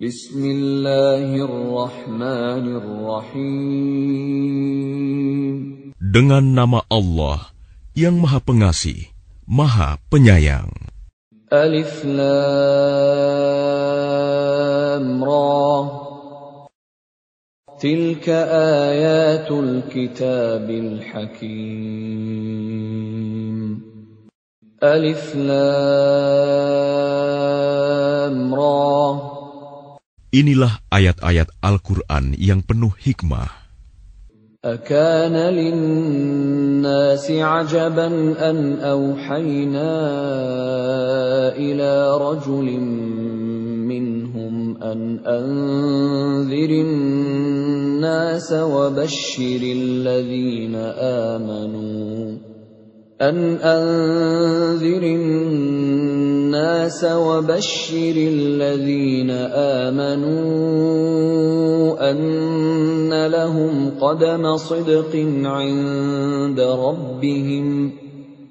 Bismillahirrahmanirrahim. Dengan nama Allah yang Maha Pengasih, Maha Penyayang. Alif Lam Ra. Tilka ayatul kitabil hakim. Alif Lam Ra. Inilah ayat-ayat Al-Quran yang penuh hikmah. أكان للناس عجبا أن أوحينا إلى رجل منهم أن أنذر الناس وبشر الذين آمنوا أن أنذر الناس وبشر الذين آمنوا أن لهم قدم صدق عند ربهم.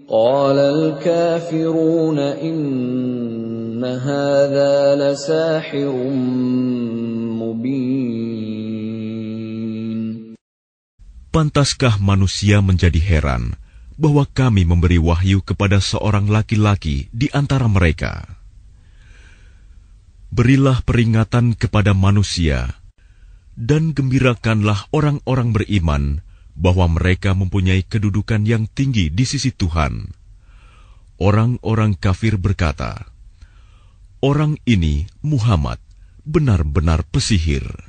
قال الكافرون إن هذا لساحر مبين. Pantaskah manusia menjadi heran bahwa kami memberi wahyu kepada seorang laki-laki di antara mereka. Berilah peringatan kepada manusia, dan gembirakanlah orang-orang beriman bahwa mereka mempunyai kedudukan yang tinggi di sisi Tuhan. Orang-orang kafir berkata, "Orang ini, Muhammad, benar-benar pesihir."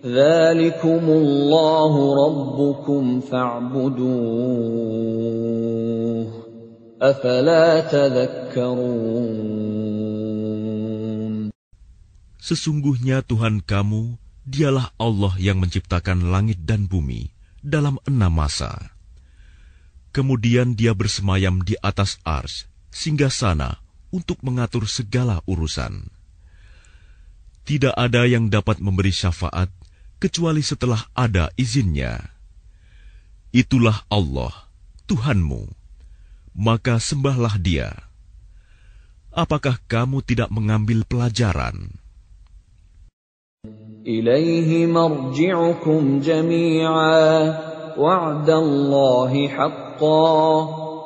ذالكم الله ربكم Sesungguhnya Tuhan kamu dialah Allah yang menciptakan langit dan bumi dalam enam masa. Kemudian dia bersemayam di atas ars, sehingga sana untuk mengatur segala urusan. Tidak ada yang dapat memberi syafaat kecuali setelah ada izinnya. Itulah Allah, Tuhanmu. Maka sembahlah Dia. Apakah kamu tidak mengambil pelajaran? Ilaihi marji'ukum jami'a wa'dallahi حَقًّا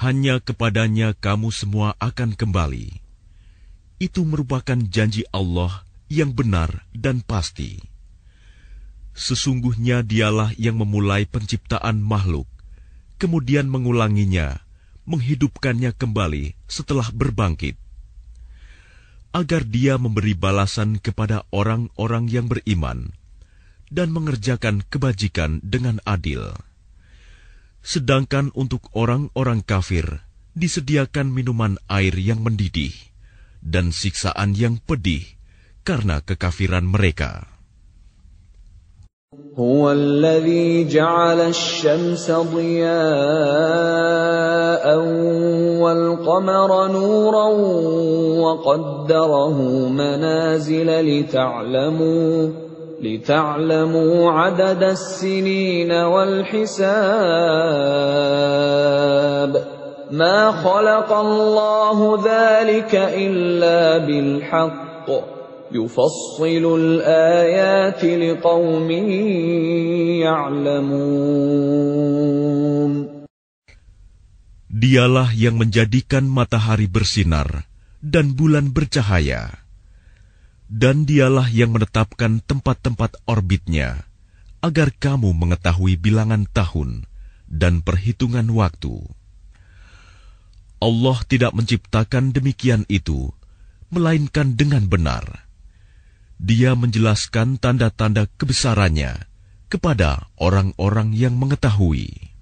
Hanya kepadanya kamu semua akan kembali. Itu merupakan janji Allah yang benar dan pasti. Sesungguhnya dialah yang memulai penciptaan makhluk, kemudian mengulanginya, menghidupkannya kembali setelah berbangkit. Agar dia memberi balasan kepada orang-orang yang beriman dan mengerjakan kebajikan dengan adil. Sedangkan untuk orang-orang kafir disediakan minuman air yang mendidih dan siksaan yang pedih karena kekafiran mereka. هو الذي جعل الشمس ضياء والقمر نورا وقدره منازل لتعلموا لتعلموا عدد السنين والحساب ما خلق الله ذلك إلا بالحق يفصل الآيات لقوم يعلمون Dialah yang menjadikan matahari bersinar dan bulan bercahaya. Dan dialah yang menetapkan tempat-tempat orbitnya agar kamu mengetahui bilangan tahun dan perhitungan waktu. Allah tidak menciptakan demikian itu, melainkan dengan benar. Dia menjelaskan tanda-tanda kebesarannya kepada orang-orang yang mengetahui.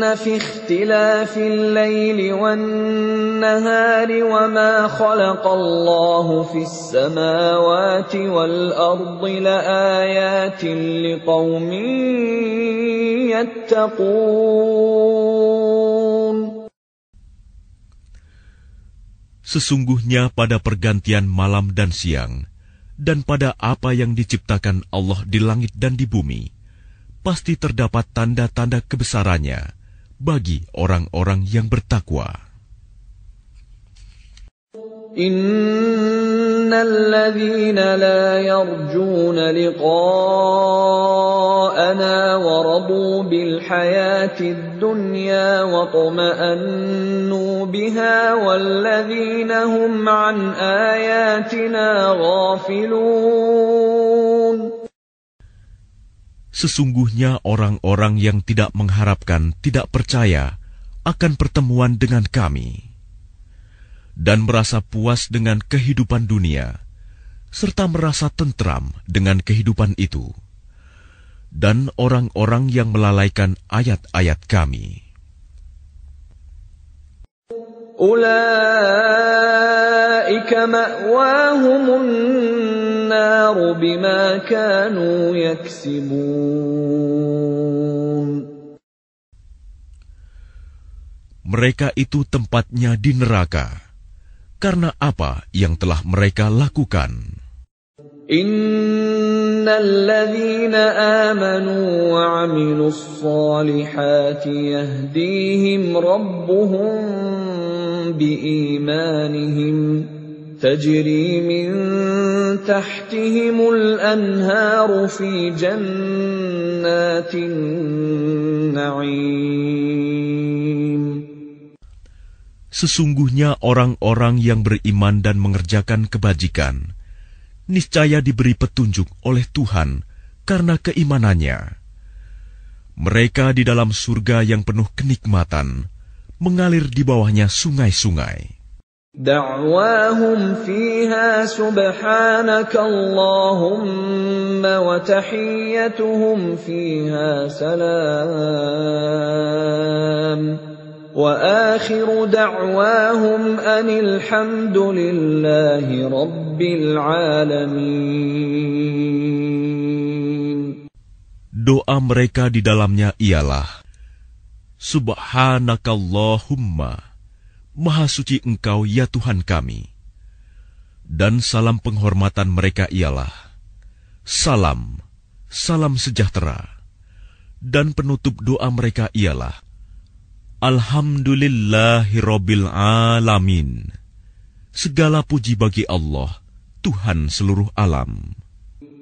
إن في اختلاف الليل والنهار وما خلق الله في السماوات والأرض لآيات لقوم يتقون Sesungguhnya pada pergantian malam dan siang, dan pada apa yang diciptakan Allah di langit dan di bumi, pasti terdapat tanda-tanda kebesarannya Bagi orang-orang yang bertakwa. إن الذين لا يرجون لقاءنا ورضوا بالحياة الدنيا واطمأنوا بها والذين هم عن آياتنا غافلون Sesungguhnya orang-orang yang tidak mengharapkan tidak percaya akan pertemuan dengan kami. Dan merasa puas dengan kehidupan dunia serta merasa tentram dengan kehidupan itu. Dan orang-orang yang melalaikan ayat-ayat kami. Ulaika ma'wahumun النار بما كانوا يكسبون Mereka itu tempatnya di neraka karena apa yang telah mereka lakukan. إن الذين آمنوا وعملوا الصالحات يهديهم ربهم بإيمانهم تجري من تحتهم الأنهار في جنات النعيم Sesungguhnya orang-orang yang beriman dan mengerjakan kebajikan, niscaya diberi petunjuk oleh Tuhan karena keimanannya. Mereka di dalam surga yang penuh kenikmatan, mengalir di bawahnya sungai-sungai. دعواهم فيها سبحانك اللهم وتحيتهم فيها سلام واخر دعواهم ان الحمد لله رب العالمين Doa mereka di dalamnya ialah, Subhanakallahumma, Maha suci Engkau ya Tuhan kami. Dan salam penghormatan mereka ialah, Salam, salam sejahtera. Dan penutup doa mereka ialah, Alhamdulillahirabbil alamin. Segala puji bagi Allah, Tuhan seluruh alam.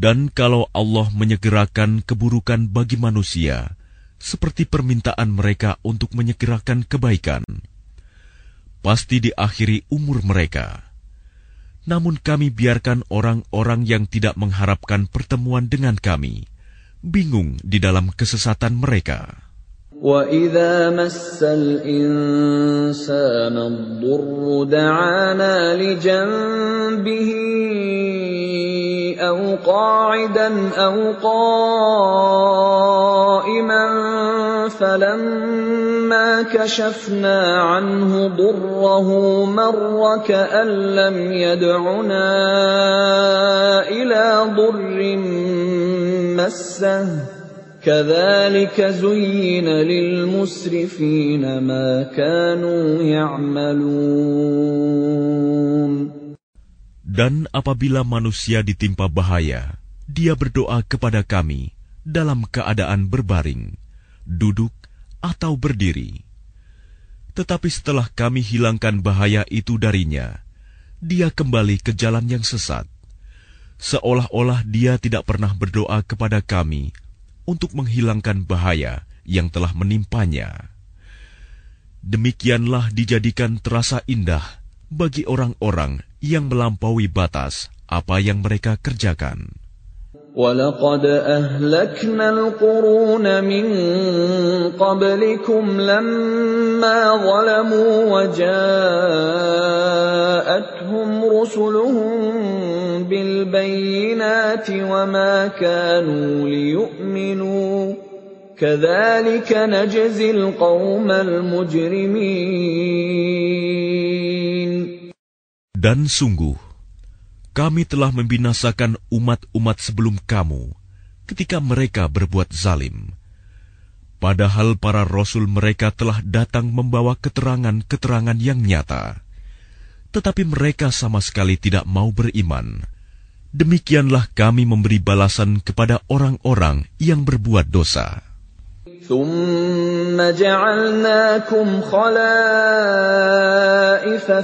Dan kalau Allah menyegerakan keburukan bagi manusia, seperti permintaan mereka untuk menyegerakan kebaikan, pasti diakhiri umur mereka. Namun kami biarkan orang-orang yang tidak mengharapkan pertemuan dengan kami, bingung di dalam kesesatan mereka. وإذا مس الإنسان الضر دعانا لجنبه أو قاعدا أو قائما فلما كشفنا عنه ضره مر كأن لم يدعنا إلى ضر مسه كذلك زين للمسرفين ما كانوا يعملون Dan apabila manusia ditimpa bahaya, dia berdoa kepada kami dalam keadaan berbaring, duduk, atau berdiri. Tetapi setelah kami hilangkan bahaya itu darinya, dia kembali ke jalan yang sesat, seolah-olah dia tidak pernah berdoa kepada kami untuk menghilangkan bahaya yang telah menimpanya. Demikianlah dijadikan terasa indah bagi orang-orang yang melampaui batas apa yang mereka kerjakan. ولقد أهلكنا القرون من قبلكم لما ظلموا وجاءتهم رسلهم بالبينات وما كانوا ليؤمنوا كذلك نجزي القوم المجرمين dan sungguh, kami telah membinasakan umat-umat sebelum kamu ketika mereka berbuat zalim. Padahal para rasul mereka telah datang membawa keterangan-keterangan yang nyata. Tetapi mereka sama sekali tidak mau beriman. Demikianlah kami memberi balasan kepada orang-orang yang berbuat dosa. ثم جعلناكم خلائف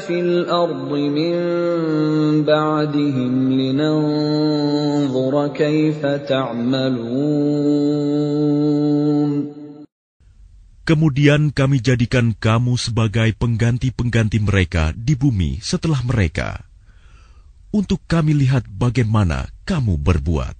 في الارض من بعدهم لننظر كيف تعملون Kemudian kami jadikan kamu sebagai pengganti-pengganti mereka di bumi setelah mereka, untuk kami lihat bagaimana kamu berbuat.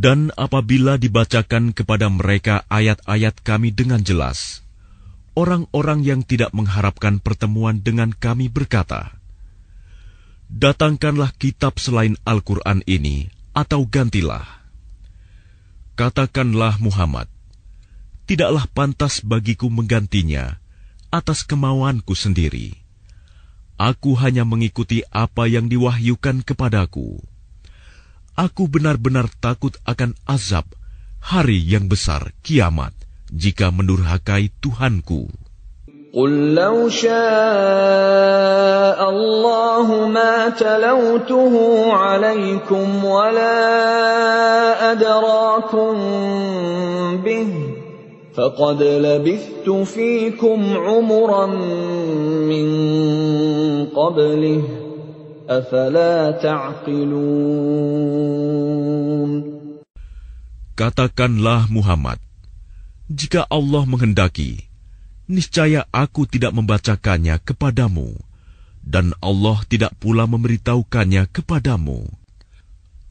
Dan apabila dibacakan kepada mereka ayat-ayat kami dengan jelas, orang-orang yang tidak mengharapkan pertemuan dengan kami berkata, Datangkanlah kitab selain Al-Quran ini, atau gantilah. Katakanlah Muhammad, tidaklah pantas bagiku menggantinya atas kemauanku sendiri. Aku hanya mengikuti apa yang diwahyukan kepadaku aku benar-benar takut akan azab hari yang besar kiamat jika mendurhakai Tuhanku. قل لو شاء الله ما تلوته عليكم ولا أدراكم به فقد لبثت فيكم عمرا من قبله Katakanlah Muhammad, jika Allah menghendaki, niscaya aku tidak membacakannya kepadamu, dan Allah tidak pula memberitahukannya kepadamu.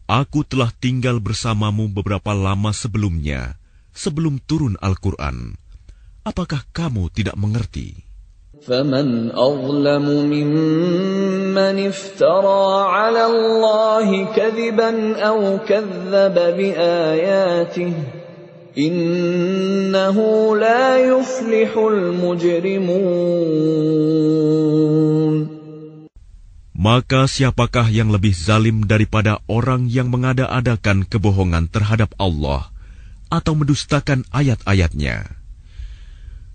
Aku telah tinggal bersamamu beberapa lama sebelumnya, sebelum turun Al-Quran. Apakah kamu tidak mengerti?' فمن اظلم ممن افترى على الله كذبا او كذب باياته انه لا يفلح المجرمون Maka siapakah yang lebih zalim daripada orang yang mengada-adakan kebohongan terhadap Allah atau mendustakan ayat-ayatnya?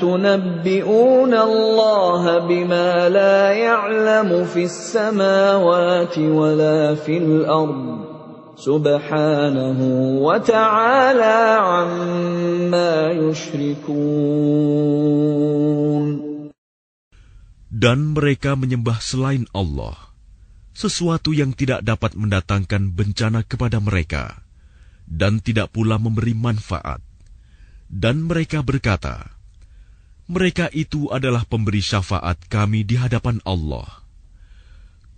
قل أتنبئون الله بما لا يعلم في السماوات ولا في الأرض سبحانه وتعالى عما يشركون Dan mereka menyembah selain Allah, sesuatu yang tidak dapat mendatangkan bencana kepada mereka, dan tidak pula memberi manfaat. Dan mereka berkata, mereka itu adalah pemberi syafaat kami di hadapan Allah.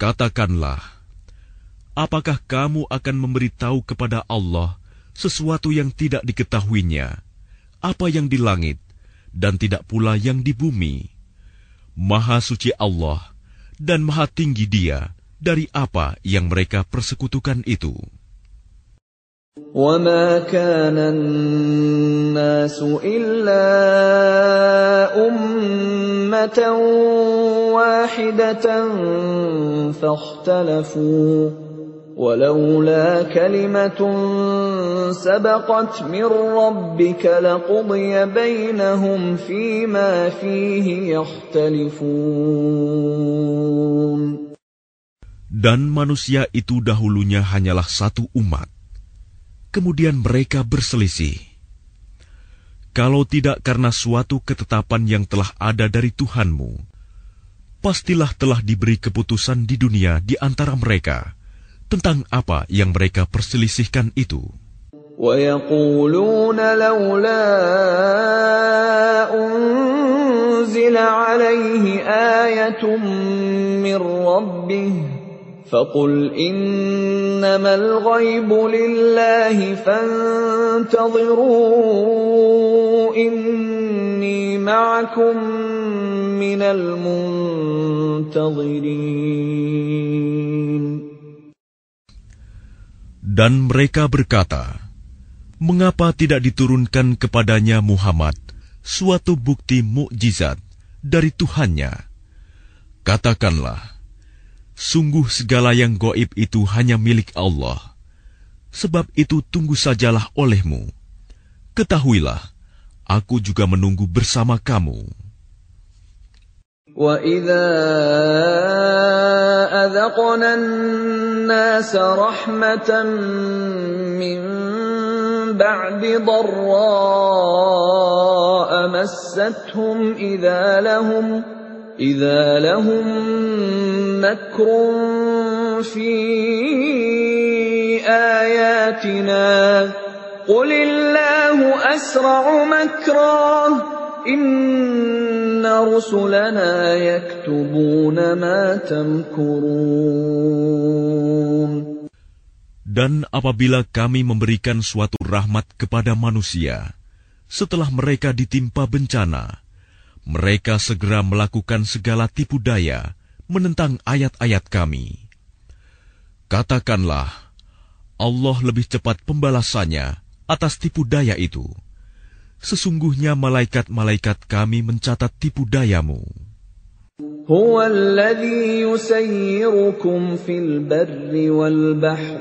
Katakanlah, apakah kamu akan memberitahu kepada Allah sesuatu yang tidak diketahuinya, apa yang di langit, dan tidak pula yang di bumi? Maha suci Allah dan maha tinggi Dia dari apa yang mereka persekutukan itu. وما كان الناس إلا أمة واحدة فاختلفوا ولولا كلمة سبقت من ربك لقضي بينهم فيما فيه يختلفون Dan manusia itu dahulunya hanyalah satu umat. Kemudian mereka berselisih. Kalau tidak karena suatu ketetapan yang telah ada dari Tuhanmu, pastilah telah diberi keputusan di dunia di antara mereka tentang apa yang mereka perselisihkan itu. ويقولون لولا أنزل عليه آية من ربه فقل إنما الغيب لله فانتظروا إني معكم من المنتظرين Dan mereka berkata, Mengapa tidak diturunkan kepadanya Muhammad suatu bukti mukjizat dari Tuhannya? Katakanlah, sungguh segala yang goib itu hanya milik Allah. Sebab itu tunggu sajalah olehmu. Ketahuilah, aku juga menunggu bersama kamu. وَإِذَا أَذَقْنَا النَّاسَ رَحْمَةً مِّن بَعْدِ ضَرَّاءَ مَسَّتْهُمْ إِذَا لَهُمْ إِذَا لَهُم مَّكْرٌ فِي آيَاتِنَا قُلِ اللَّهُ أَسْرَعُ مَكْرًا إِنَّ رُسُلَنَا يَكْتُبُونَ مَا تَمْكُرُونَ Dan apabila kami memberikan suatu rahmat kepada manusia, setelah mereka ditimpa bencana, mereka segera melakukan segala tipu daya menentang ayat-ayat kami. Katakanlah, Allah lebih cepat pembalasannya atas tipu daya itu. Sesungguhnya malaikat-malaikat kami mencatat tipu dayamu. هو الذي يسيركم في البر والبحر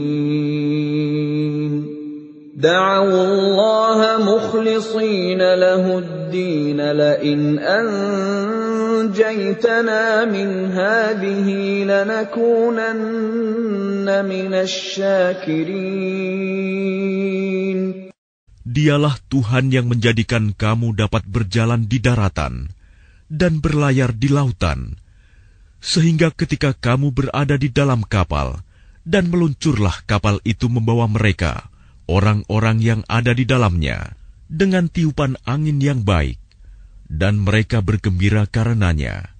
دعوا الله مخلصين له الدين لئن أنجيتنا من هذه لنكونن من الشاكرين Dialah Tuhan yang menjadikan kamu dapat berjalan di daratan dan berlayar di lautan, sehingga ketika kamu berada di dalam kapal dan meluncurlah kapal itu membawa mereka, orang-orang yang ada di dalamnya, dengan tiupan angin yang baik, dan mereka bergembira karenanya.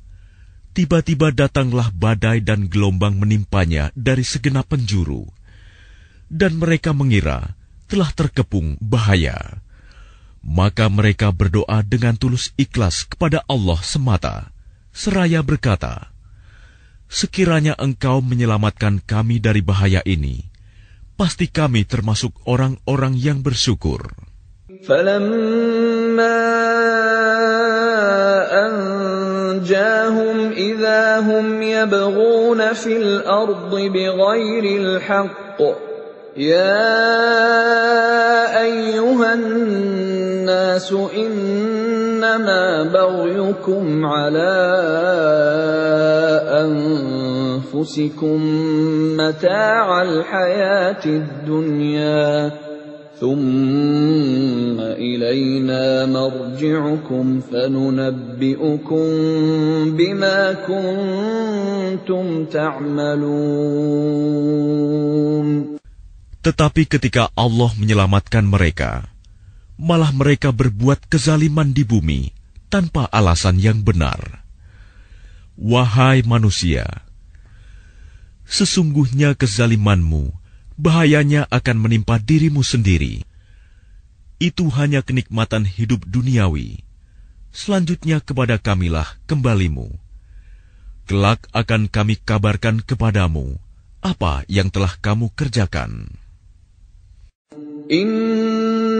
Tiba-tiba datanglah badai dan gelombang menimpanya dari segenap penjuru, dan mereka mengira telah terkepung bahaya. Maka mereka berdoa dengan tulus ikhlas kepada Allah semata, seraya berkata, Sekiranya engkau menyelamatkan kami dari bahaya ini, pasti kami termasuk orang-orang yang bersyukur. فلما أنجاهم إذا هم يبغون في الأرض بغير الحق يا أيها الناس إنما بغيكم على أنفسكم متاع الحياة الدنيا ثم إلينا مرجعكم فننبئكم بما كنتم تعملون Tetapi ketika Allah menyelamatkan mereka, malah mereka berbuat kezaliman di bumi tanpa alasan yang benar. Wahai manusia, sesungguhnya kezalimanmu bahayanya akan menimpa dirimu sendiri. Itu hanya kenikmatan hidup duniawi. Selanjutnya kepada kamilah kembalimu. Kelak akan kami kabarkan kepadamu apa yang telah kamu kerjakan.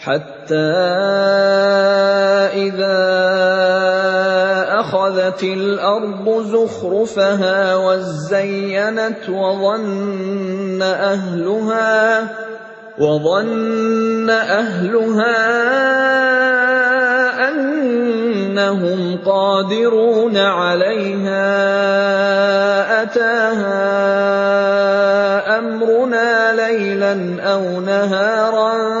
حتى إذا أخذت الأرض زخرفها وزينت وظن أهلها وظن أهلها أنهم قادرون عليها أتاها أمرنا ليلا أو نهارا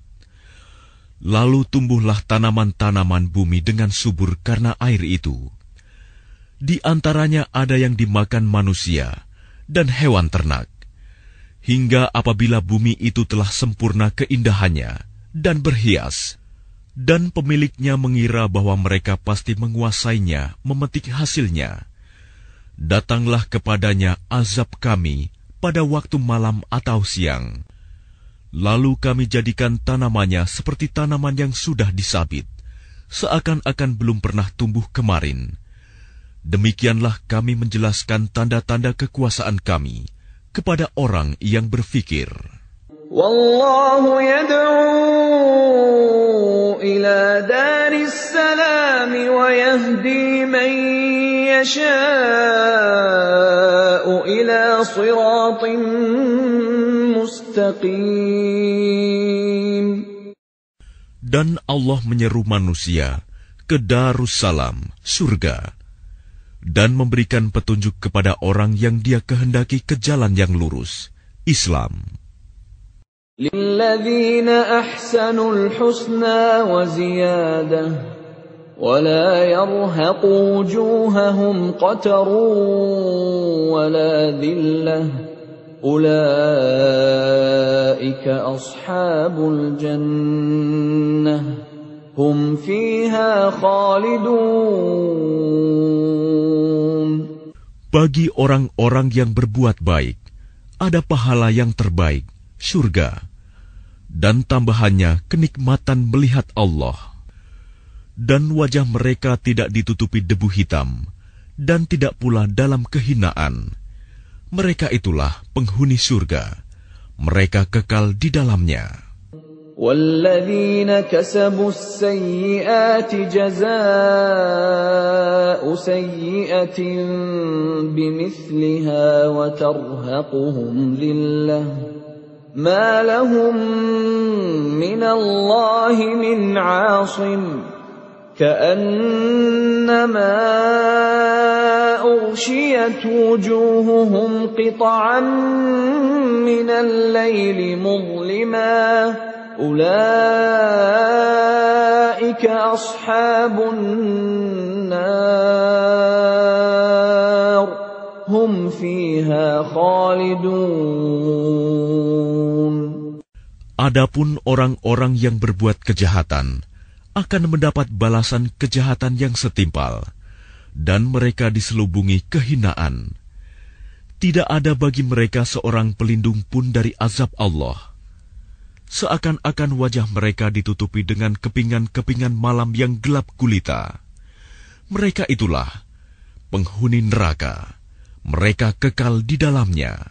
Lalu tumbuhlah tanaman-tanaman bumi dengan subur karena air itu. Di antaranya ada yang dimakan manusia dan hewan ternak. Hingga apabila bumi itu telah sempurna keindahannya dan berhias, dan pemiliknya mengira bahwa mereka pasti menguasainya, memetik hasilnya, datanglah kepadanya azab kami pada waktu malam atau siang. Lalu kami jadikan tanamannya seperti tanaman yang sudah disabit, seakan-akan belum pernah tumbuh kemarin. Demikianlah kami menjelaskan tanda-tanda kekuasaan kami kepada orang yang berfikir. Wallahu yad'u ila daris salam wa yahdi man yasha'u ila siratin mustaqim. Dan Allah menyeru manusia ke Darussalam, surga, dan memberikan petunjuk kepada orang yang dia kehendaki ke jalan yang lurus, Islam. للذين أحسنوا الحسنى وزيادة ولا يرهق وجوههم قتر ولا ذلة Ulaika ashabul jannah hum fiha khalidun. Bagi orang-orang yang berbuat baik, ada pahala yang terbaik, surga, dan tambahannya kenikmatan melihat Allah. Dan wajah mereka tidak ditutupi debu hitam, dan tidak pula dalam kehinaan Mereka itulah penghuni surga. Mereka kekal di dalamnya. والذين كسبوا السيئات جزاء سيئة بمثلها وترهقهم ذلة ما لهم من الله من عاصم كأنما أغشيت وجوههم قطعا من الليل مظلما. أولئك أصحاب النار. هم فيها خالدون. Adapun orang-orang yang berbuat kejahatan akan mendapat balasan kejahatan yang setimpal, dan mereka diselubungi kehinaan. Tidak ada bagi mereka seorang pelindung pun dari azab Allah seakan-akan wajah mereka ditutupi dengan kepingan-kepingan malam yang gelap gulita. Mereka itulah penghuni neraka. Mereka kekal di dalamnya.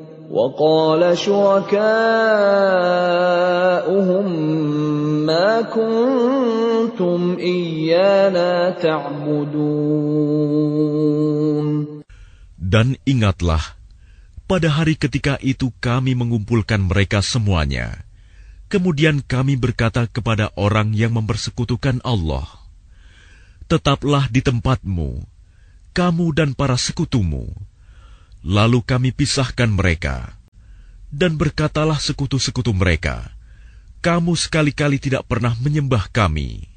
وقال شركاؤهم ما كنتم إيانا تعبدون Dan ingatlah, pada hari ketika itu kami mengumpulkan mereka semuanya. Kemudian kami berkata kepada orang yang mempersekutukan Allah, Tetaplah di tempatmu, kamu dan para sekutumu. Lalu kami pisahkan mereka. Dan berkatalah sekutu-sekutu mereka, kamu sekali-kali tidak pernah menyembah kami.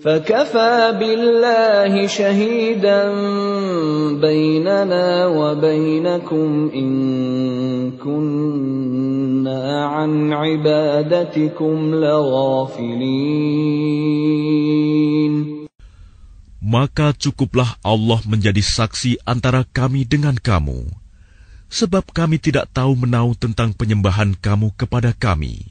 فكفى بالله شهيدا بيننا وبينكم إن كنا عن عبادتكم لغافلين maka cukuplah Allah menjadi saksi antara kami dengan kamu, sebab kami tidak tahu menau tentang penyembahan kamu kepada kami.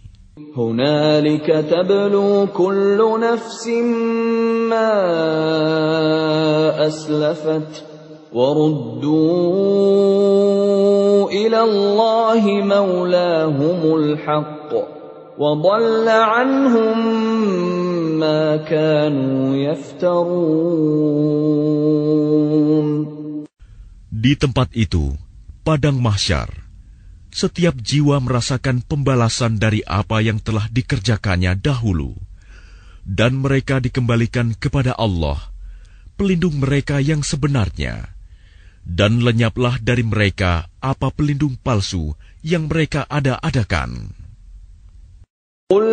Di tempat itu, padang mahsyar, setiap jiwa merasakan pembalasan dari apa yang telah dikerjakannya dahulu, dan mereka dikembalikan kepada Allah, pelindung mereka yang sebenarnya, dan lenyaplah dari mereka apa pelindung palsu yang mereka ada-adakan.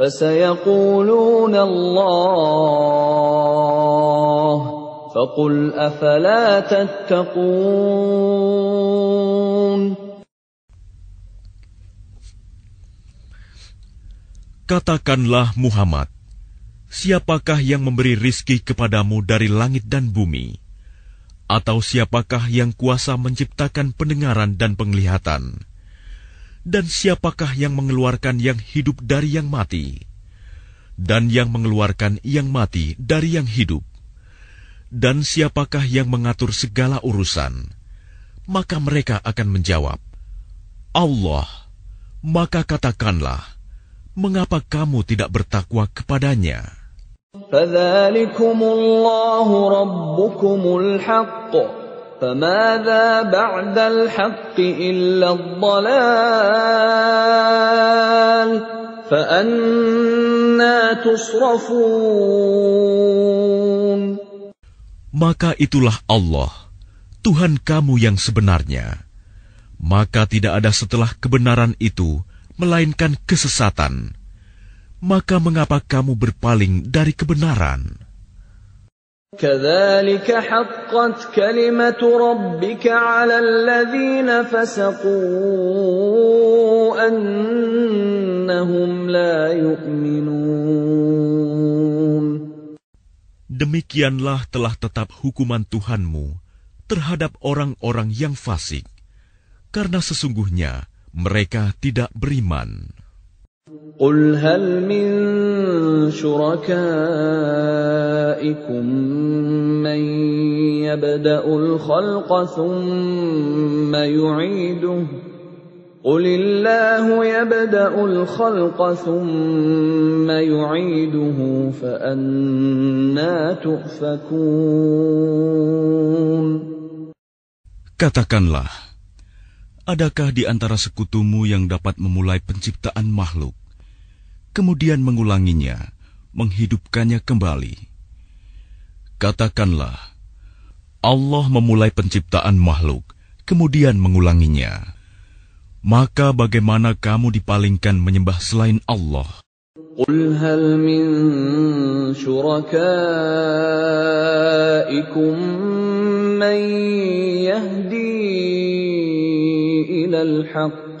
فسيقولون الله فقل أفلا تتقون Katakanlah Muhammad, siapakah yang memberi rizki kepadamu dari langit dan bumi? Atau siapakah yang kuasa menciptakan pendengaran dan penglihatan? Dan siapakah yang mengeluarkan yang hidup dari yang mati? Dan yang mengeluarkan yang mati dari yang hidup? Dan siapakah yang mengatur segala urusan? Maka mereka akan menjawab, Allah. Maka katakanlah, mengapa kamu tidak bertakwa kepadanya? فذلكم الله ربكم الحق فماذا بعد الحق إلا الضلال فأنا تصرفون Maka itulah Allah, Tuhan kamu yang sebenarnya. Maka tidak ada setelah kebenaran itu, melainkan kesesatan. Maka mengapa kamu berpaling dari kebenaran? كذلك حقت كلمة ربك على الذين فسقوا أنهم لا يؤمنون Demikianlah telah tetap hukuman Tuhanmu terhadap orang-orang yang fasik, karena sesungguhnya mereka tidak beriman. قل هل من شركائكم من يبدأ الخلق ثم يعيده قل الله يبدأ الخلق ثم يعيده فأنا تؤفكون Katakanlah, adakah di antara sekutumu yang dapat memulai penciptaan makhluk, kemudian mengulanginya, menghidupkannya kembali? Katakanlah, Allah memulai penciptaan makhluk, kemudian mengulanginya. Maka bagaimana kamu dipalingkan menyembah selain Allah? قل هل من شركائكم من يهدي إلى الحق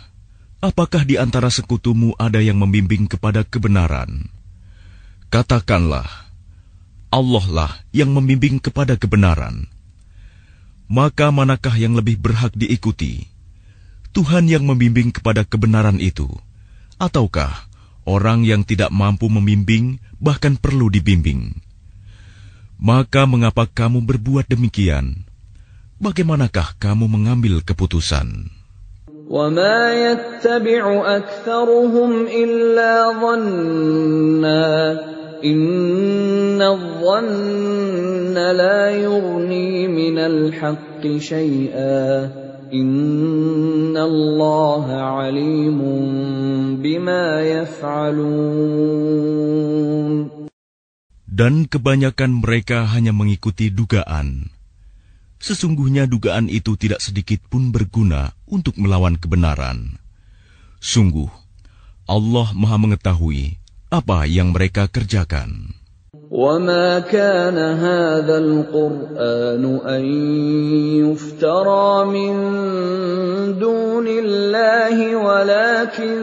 apakah di antara sekutumu ada yang membimbing kepada kebenaran? Katakanlah, Allah lah yang membimbing kepada kebenaran. Maka manakah yang lebih berhak diikuti? Tuhan yang membimbing kepada kebenaran itu, ataukah orang yang tidak mampu membimbing bahkan perlu dibimbing? Maka mengapa kamu berbuat demikian? Bagaimanakah kamu mengambil keputusan? وما يتبع أكثرهم إلا ظنا إن الظن لا يغني من الحق شيئا إن الله عليم بما يفعلون Dan kebanyakan mereka hanya mengikuti dugaan. Sesungguhnya dugaan itu tidak sedikit pun berguna untuk melawan kebenaran. Sungguh, Allah Maha Mengetahui apa yang mereka kerjakan. وما كان هذا القرآن أن يفترى من دون الله ولكن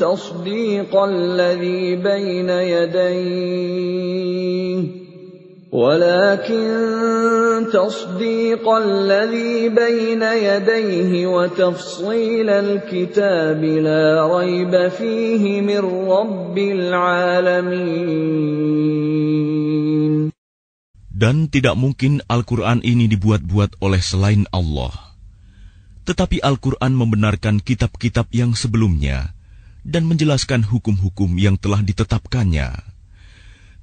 تصديق الذي بين يديه ولكن تصديق الذي بين يديه وتفصيل الكتاب لا ريب فيه من رب العالمين Dan tidak mungkin Al-Quran ini dibuat-buat oleh selain Allah. Tetapi Al-Quran membenarkan kitab-kitab yang sebelumnya dan menjelaskan hukum-hukum yang telah ditetapkannya.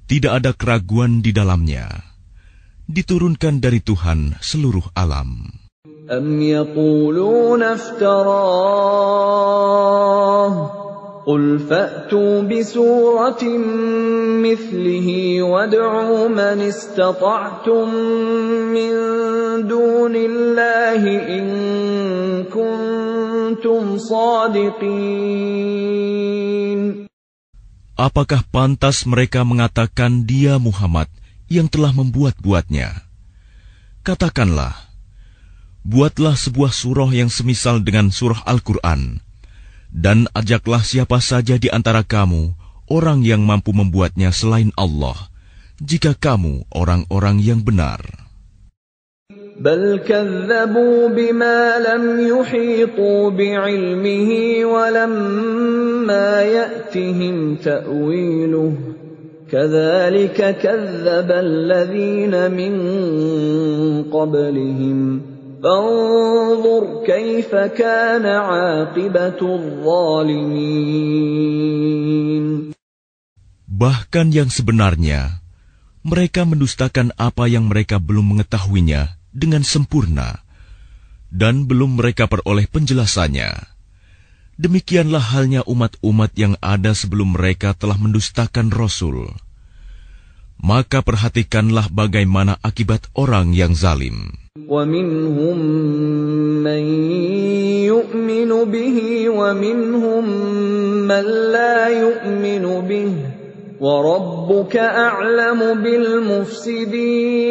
Tidak ada keraguan di dalamnya. Diturunkan dari Tuhan seluruh alam. أم يقولون افتراه قل فأتوا بسورة مثله وادعوا من استطعتم من دون الله إن كنتم صادقين Apakah pantas mereka mengatakan dia Muhammad yang telah membuat-buatnya? Katakanlah, buatlah sebuah surah yang semisal dengan surah Al-Quran, dan ajaklah siapa saja di antara kamu orang yang mampu membuatnya selain Allah, jika kamu orang-orang yang benar. بل كذبوا بما لم يحيطوا بعلمه ولما يأتهم تأويله كذلك كذب الذين من قبلهم فانظر كيف كان عاقبة الظالمين. Bahkan yang sebenarnya, mereka mendustakan apa yang mereka belum mengetahuinya dengan sempurna, dan belum mereka peroleh penjelasannya. Demikianlah halnya umat-umat yang ada sebelum mereka telah mendustakan Rasul. Maka perhatikanlah bagaimana akibat orang yang zalim. ومنهم من يؤمن به ومنهم من لا يؤمن به وربك أعلم بالمفسدين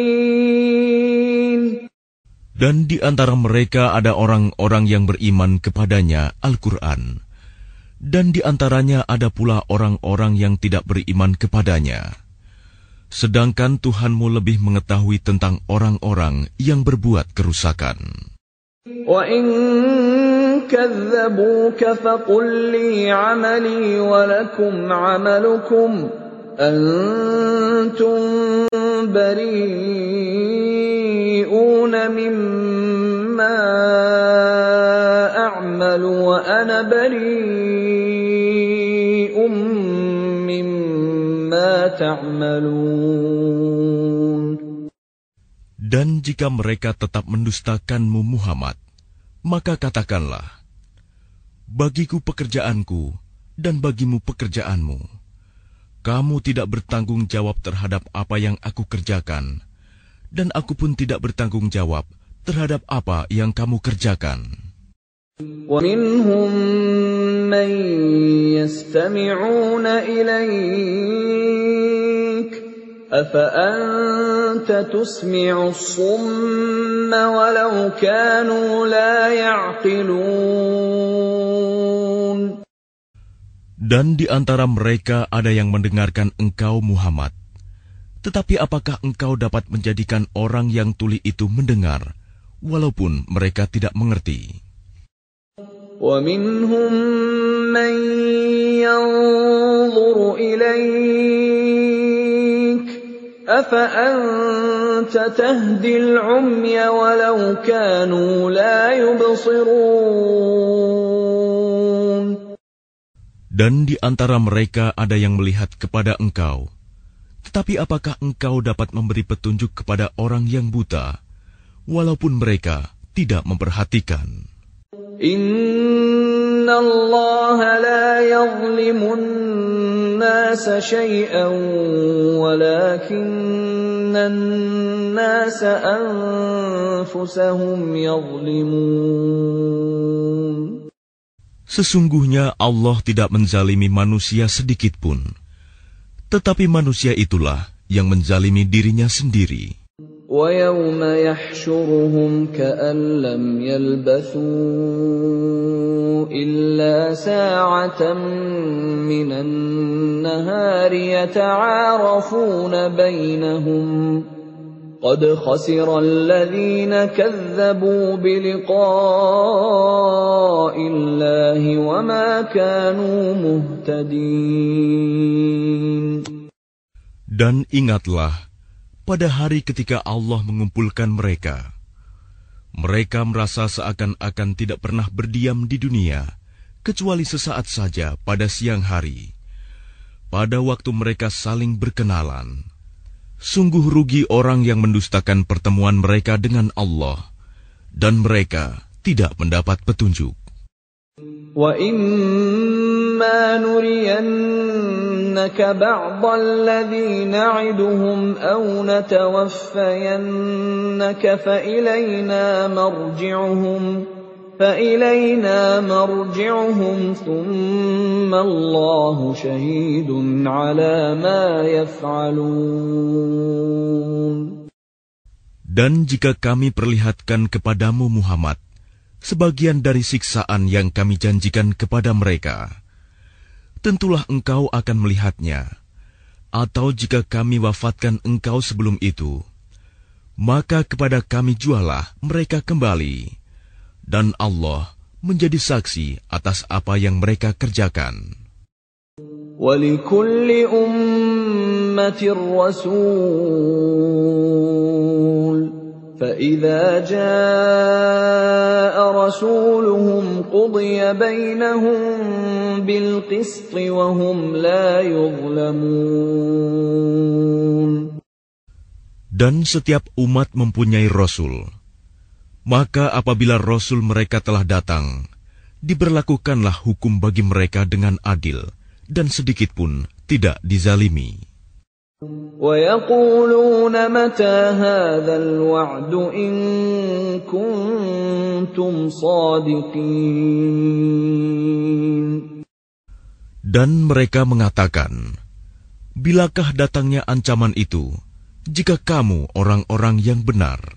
dan di antara mereka ada orang-orang yang beriman kepadanya Al-Quran. Dan di antaranya ada pula orang-orang yang tidak beriman kepadanya. Sedangkan Tuhanmu lebih mengetahui tentang orang-orang yang berbuat kerusakan. بريئون مما أعمل وأنا بريء مما تعملون Dan jika mereka tetap mendustakanmu Muhammad, maka katakanlah, Bagiku pekerjaanku, dan bagimu pekerjaanmu. Kamu tidak bertanggung jawab terhadap apa yang aku kerjakan, dan aku pun tidak bertanggung jawab terhadap apa yang kamu kerjakan. ومنهم من يستمعون إليك أفأنت تسمع الصم ولو كانوا لا يعقلون Dan di antara mereka ada yang mendengarkan engkau Muhammad. Tetapi apakah engkau dapat menjadikan orang yang tuli itu mendengar, walaupun mereka tidak mengerti? ومنهم من ينظر إليك أفأنت تهدي العمي ولو كانوا لا يبصرون Dan di antara mereka ada yang melihat kepada engkau. tetapi apakah engkau dapat memberi petunjuk kepada orang yang buta, walaupun mereka tidak memperhatikan? Inna Allah la yazlimun nasa shay'an walakinna nasa anfusahum yazlimun Sesungguhnya Allah tidak menzalimi manusia sedikitpun. pun tetapi manusia itulah yang menzalimi dirinya sendiri. ويوم يحشرهم كأن لم يلبثوا إلا ساعة من النهار يتعارفون بينهم قد خسر الذين كذبوا بلقاء الله وما كانوا مهتدين Dan ingatlah, pada hari ketika Allah mengumpulkan mereka, mereka merasa seakan-akan tidak pernah berdiam di dunia, kecuali sesaat saja pada siang hari. Pada waktu mereka saling berkenalan, sungguh rugi orang yang mendustakan pertemuan mereka dengan Allah, dan mereka tidak mendapat petunjuk. وَإِمَّا نُرِيَنَّكَ بَعْضَ الَّذِي نَعِدُهُمْ أَوْ نَتَوَفَّيَنَّكَ فَإِلَيْنَا مَرْجِعُهُمْ فَإِلَيْنَا مَرْجِعُهُمْ ثُمَّ اللَّهُ شَهِيدٌ عَلَى مَا يَفْعَلُونَ Dan jika kami perlihatkan kepadamu Muhammad, sebagian dari siksaan yang kami janjikan kepada mereka, tentulah engkau akan melihatnya. Atau jika kami wafatkan engkau sebelum itu, maka kepada kami jualah mereka kembali, dan Allah menjadi saksi atas apa yang mereka kerjakan. ولكل أمة رسول فإذا جاء رسولهم قضي بينهم بالقسط وهم لا يظلمون Dan setiap umat mempunyai rasul. Maka apabila Rasul mereka telah datang, diberlakukanlah hukum bagi mereka dengan adil dan sedikit pun tidak dizalimi. Dan mereka mengatakan, Bilakah datangnya ancaman itu, jika kamu orang-orang yang benar?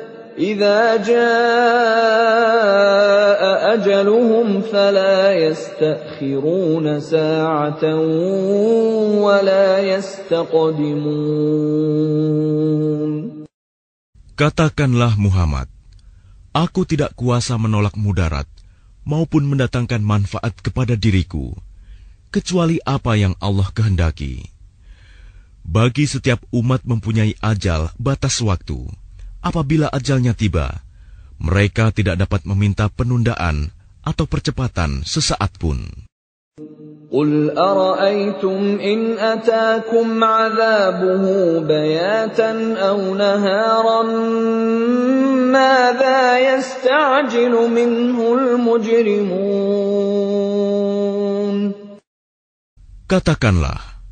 إذا جاء أجلهم فلا يستأخرون ساعة ولا يستقدمون Katakanlah Muhammad, Aku tidak kuasa menolak mudarat maupun mendatangkan manfaat kepada diriku, kecuali apa yang Allah kehendaki. Bagi setiap umat mempunyai ajal batas waktu. Apabila ajalnya tiba, mereka tidak dapat meminta penundaan atau percepatan sesaat pun. قل أرأيتم إن أتاكم عذابه بياتا أو نهارا ماذا يستعجل منه المجرمون Katakanlah,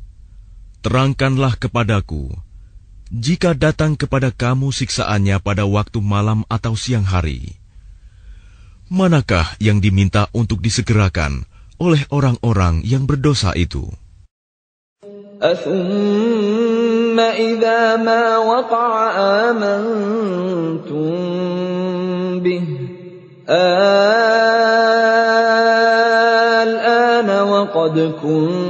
terangkanlah kepadaku, jika datang kepada kamu siksaannya pada waktu malam atau siang hari. Manakah yang diminta untuk disegerakan oleh orang-orang yang berdosa itu? Al-ana wa qad kuntum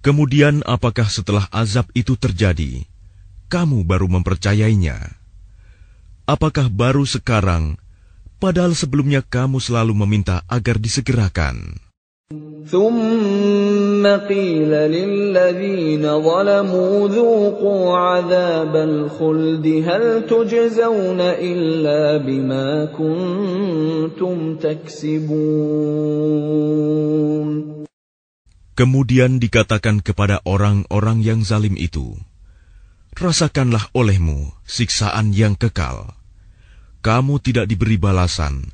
Kemudian apakah setelah azab itu terjadi, kamu baru mempercayainya? Apakah baru sekarang, padahal sebelumnya kamu selalu meminta agar disegerakan? ثم قيل للذين ظلموا ذوقوا عذاب الخلد هل تجزون إلا بما كنتم تكسبون Kemudian dikatakan kepada orang-orang yang zalim itu, Rasakanlah olehmu siksaan yang kekal. Kamu tidak diberi balasan,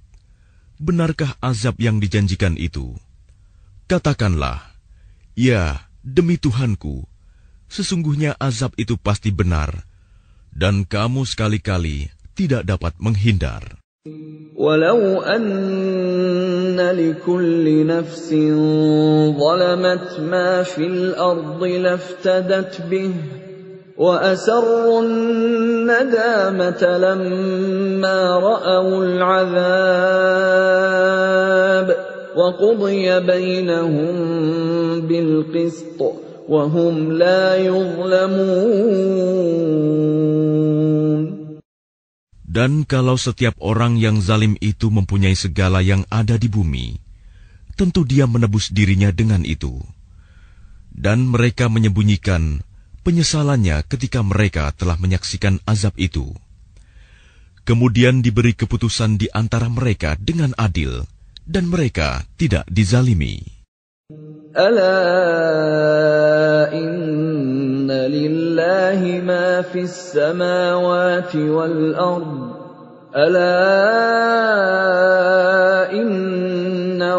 benarkah azab yang dijanjikan itu? Katakanlah, ya, demi Tuhanku, sesungguhnya azab itu pasti benar, dan kamu sekali-kali tidak dapat menghindar. Walau anna likulli nafsin zalamat ma fil ardi laftadat bih وأسروا الندامة لما رأوا العذاب وقضي بينهم بالقسط وهم لا يظلمون Dan kalau setiap orang yang zalim itu mempunyai segala yang ada di bumi, tentu dia menebus dirinya dengan itu. Dan mereka menyembunyikan penyesalannya ketika mereka telah menyaksikan azab itu. Kemudian diberi keputusan di antara mereka dengan adil, dan mereka tidak dizalimi. Ala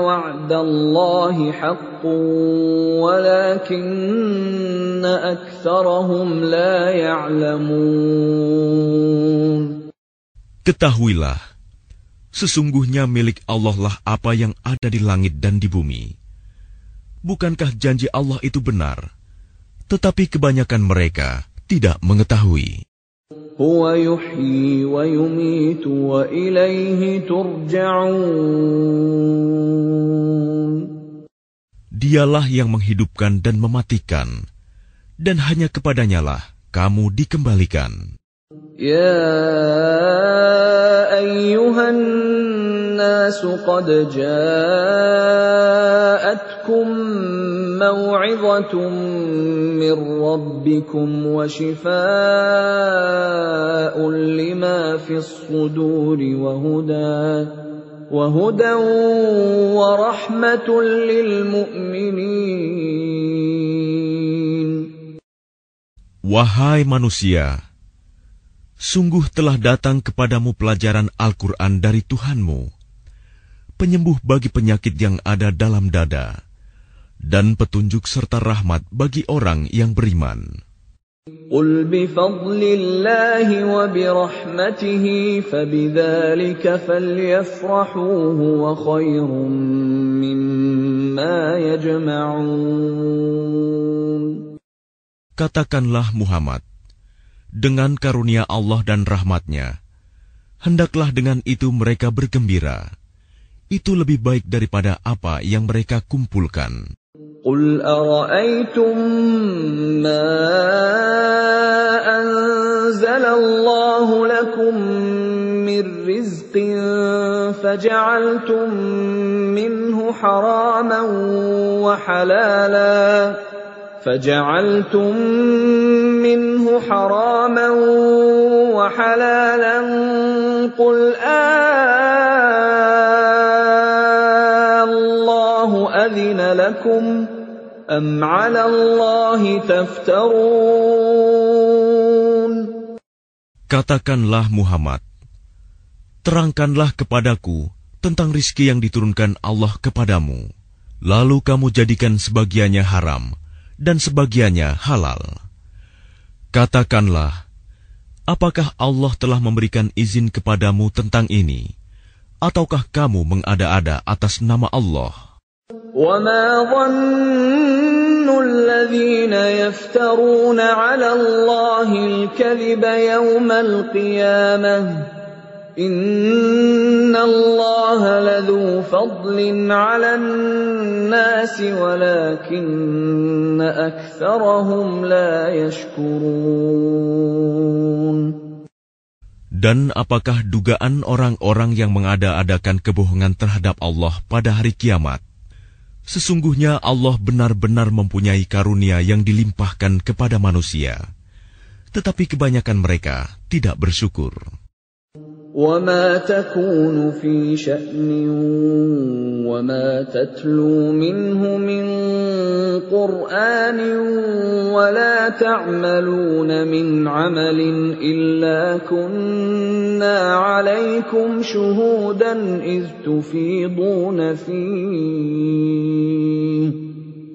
وعد الله حق ولكن أكثرهم لا يعلمون Ketahuilah, sesungguhnya milik Allah lah apa yang ada di langit dan di bumi. Bukankah janji Allah itu benar? Tetapi kebanyakan mereka tidak mengetahui. هو يحيي ويميت وإليه ترجعون Dialah yang menghidupkan dan mematikan, dan hanya kepadanyalah kamu dikembalikan. يا أيها الناس قد جاءتكم موعظة من ربكم وشفاء لما في الصدور وهدى وهدى ورحمة للمؤمنين Wahai manusia, sungguh telah datang kepadamu pelajaran Al-Quran dari Tuhanmu, penyembuh bagi penyakit yang ada dalam dada, dan petunjuk serta rahmat bagi orang yang beriman. قل بفضل الله وبرحمته فبذلك فليفرحوا هو خير مما يجمعون Katakanlah Muhammad, dengan karunia Allah dan rahmatnya, hendaklah dengan itu mereka bergembira. Itu lebih baik daripada apa yang mereka kumpulkan. قل أرأيتم ما أنزل الله لكم من رزق فجعلتم منه حراما وحلالا فجعلتم منه حراما وحلالا قل آه الله أذن لكم أم على الله تفترون Katakanlah Muhammad, terangkanlah kepadaku tentang rizki yang diturunkan Allah kepadamu. Lalu kamu jadikan sebagiannya haram dan sebagiannya halal. Katakanlah, apakah Allah telah memberikan izin kepadamu tentang ini? Ataukah kamu mengada-ada atas nama Allah? وما ظن الذين يفترون على الله الكذب يوم القيامة إن الله لذو فضل على الناس ولكن أكثرهم لا يشكرون Dan apakah dugaan orang-orang yang mengada-adakan kebohongan terhadap Allah pada hari kiamat? Sesungguhnya Allah benar-benar mempunyai karunia yang dilimpahkan kepada manusia. Tetapi kebanyakan mereka tidak bersyukur. وما تكون في شأن وما تتلو منه من قرآن ولا تعملون من عمل إلا كنا عليكم شهودا إذ تفيضون فيه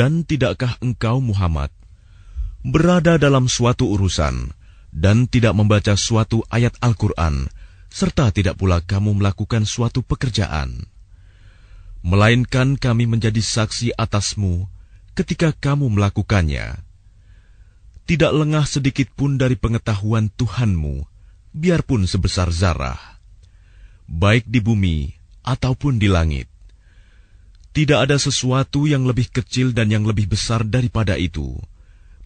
Dan tidakkah engkau Muhammad berada dalam suatu urusan dan tidak membaca suatu ayat Al-Quran, serta tidak pula kamu melakukan suatu pekerjaan? Melainkan kami menjadi saksi atasmu ketika kamu melakukannya. Tidak lengah sedikit pun dari pengetahuan Tuhanmu, biarpun sebesar zarah, baik di bumi ataupun di langit. Tidak ada sesuatu yang lebih kecil dan yang lebih besar daripada itu,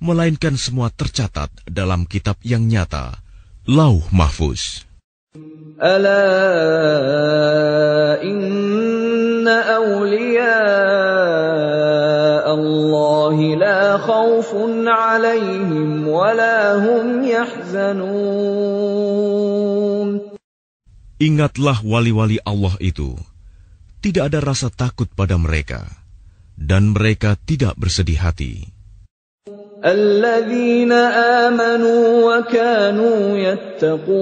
melainkan semua tercatat dalam kitab yang nyata, Lauh Mahfuz. Ingatlah wali-wali Allah itu, Tidak ada rasa takut pada mereka, dan mereka tidak bersedih hati. الذين آمنوا وكانوا يتقون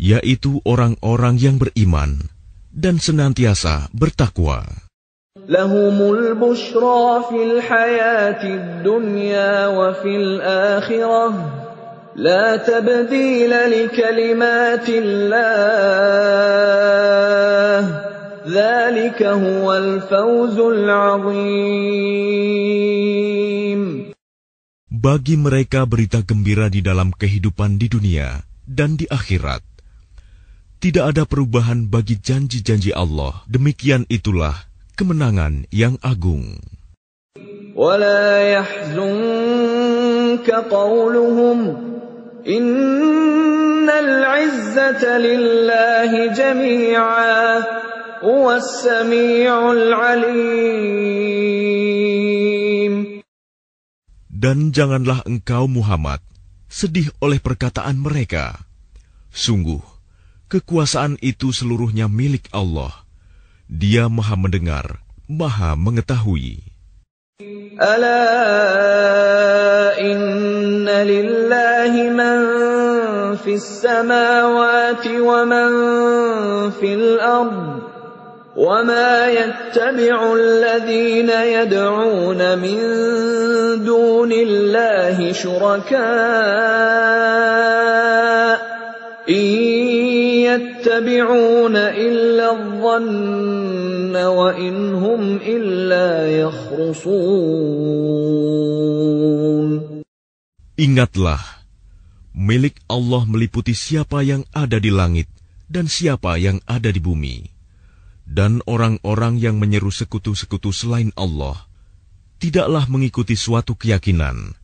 Yaitu orang-orang yang beriman dan senantiasa bertakwa. لهم البشرى في الحياة الدنيا وفي الآخرة لا تبديل لكلمات الله ذلك هو الفوز العظيم Bagi mereka berita gembira di dalam kehidupan di dunia dan di akhirat. Tidak ada perubahan bagi janji-janji Allah. Demikian itulah kemenangan yang agung. ولا يحزنك قولهم Innal izzata lillahi jami'a huwas samiul. Dan janganlah engkau Muhammad sedih oleh perkataan mereka. Sungguh, kekuasaan itu seluruhnya milik Allah. Dia maha mendengar, maha mengetahui. ألا إن لله من في السماوات ومن في الأرض وما يتبع الذين يدعون من دون الله شركاء إن يتبعون إلا الظن وإن هم إلا يخرصون Ingatlah, milik Allah meliputi siapa yang ada di langit dan siapa yang ada di bumi. Dan orang-orang yang menyeru sekutu-sekutu selain Allah, tidaklah mengikuti suatu keyakinan.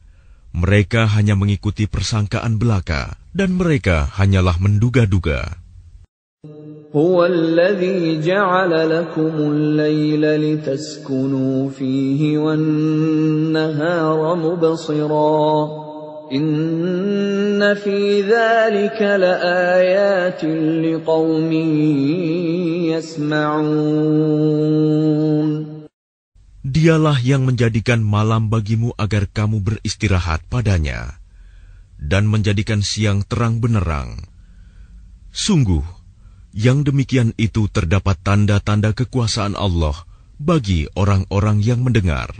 Mereka hanya mengikuti persangkaan belaka, dan mereka hanyalah menduga-duga. هو الذي جعل لكم الليل لتسكنوا فيه والنهار مبصرا إن في ذلك لآيات لقوم يسمعون Dialah yang menjadikan malam bagimu agar kamu beristirahat padanya, dan menjadikan siang terang benerang. Sungguh, yang demikian itu terdapat tanda-tanda kekuasaan Allah bagi orang-orang yang mendengar.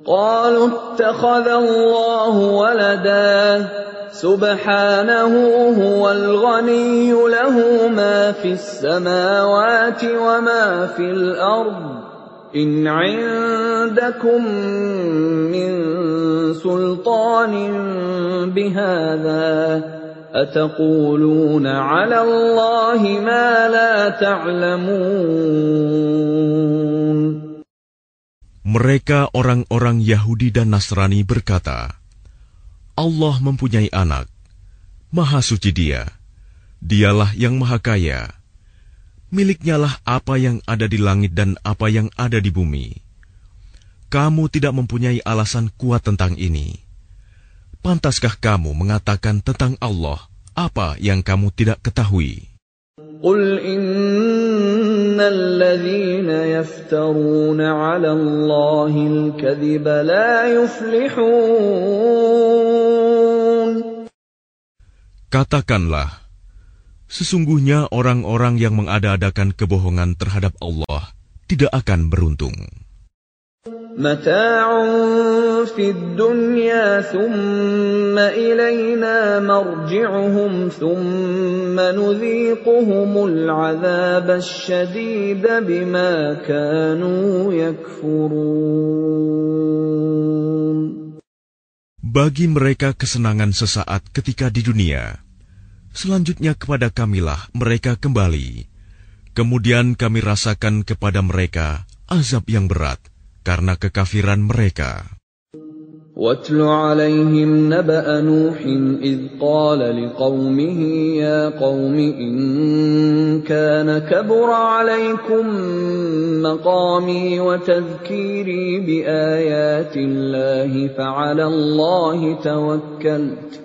قالوا اتخذ الله ولدا سبحانه هو الغني له ما في السماوات وما في الأرض إن عندكم من سلطان بهذا أتقولون على الله ما لا تعلمون Mereka orang-orang Yahudi dan Nasrani berkata, Allah mempunyai anak, Maha suci dia, dialah yang maha kaya. Miliknya lah apa yang ada di langit dan apa yang ada di bumi. Kamu tidak mempunyai alasan kuat tentang ini. Pantaskah kamu mengatakan tentang Allah apa yang kamu tidak ketahui? قل إن الذين يفترون على الله الكذب لا يفلحون Katakanlah, sesungguhnya orang-orang yang mengada-adakan kebohongan terhadap Allah tidak akan beruntung. متاع في الدنيا ثم إلينا مرجعهم ثم نذيقهم العذاب الشديد بما كانوا يكفرون Bagi mereka kesenangan sesaat ketika di dunia, selanjutnya kepada kamilah mereka kembali. Kemudian kami rasakan kepada mereka azab yang berat Karena kekafiran mereka. واتل عليهم نبأ نوح إذ قال لقومه يا قوم إن كان كبر عليكم مقامي وتذكيري بآيات الله فعلى الله توكلت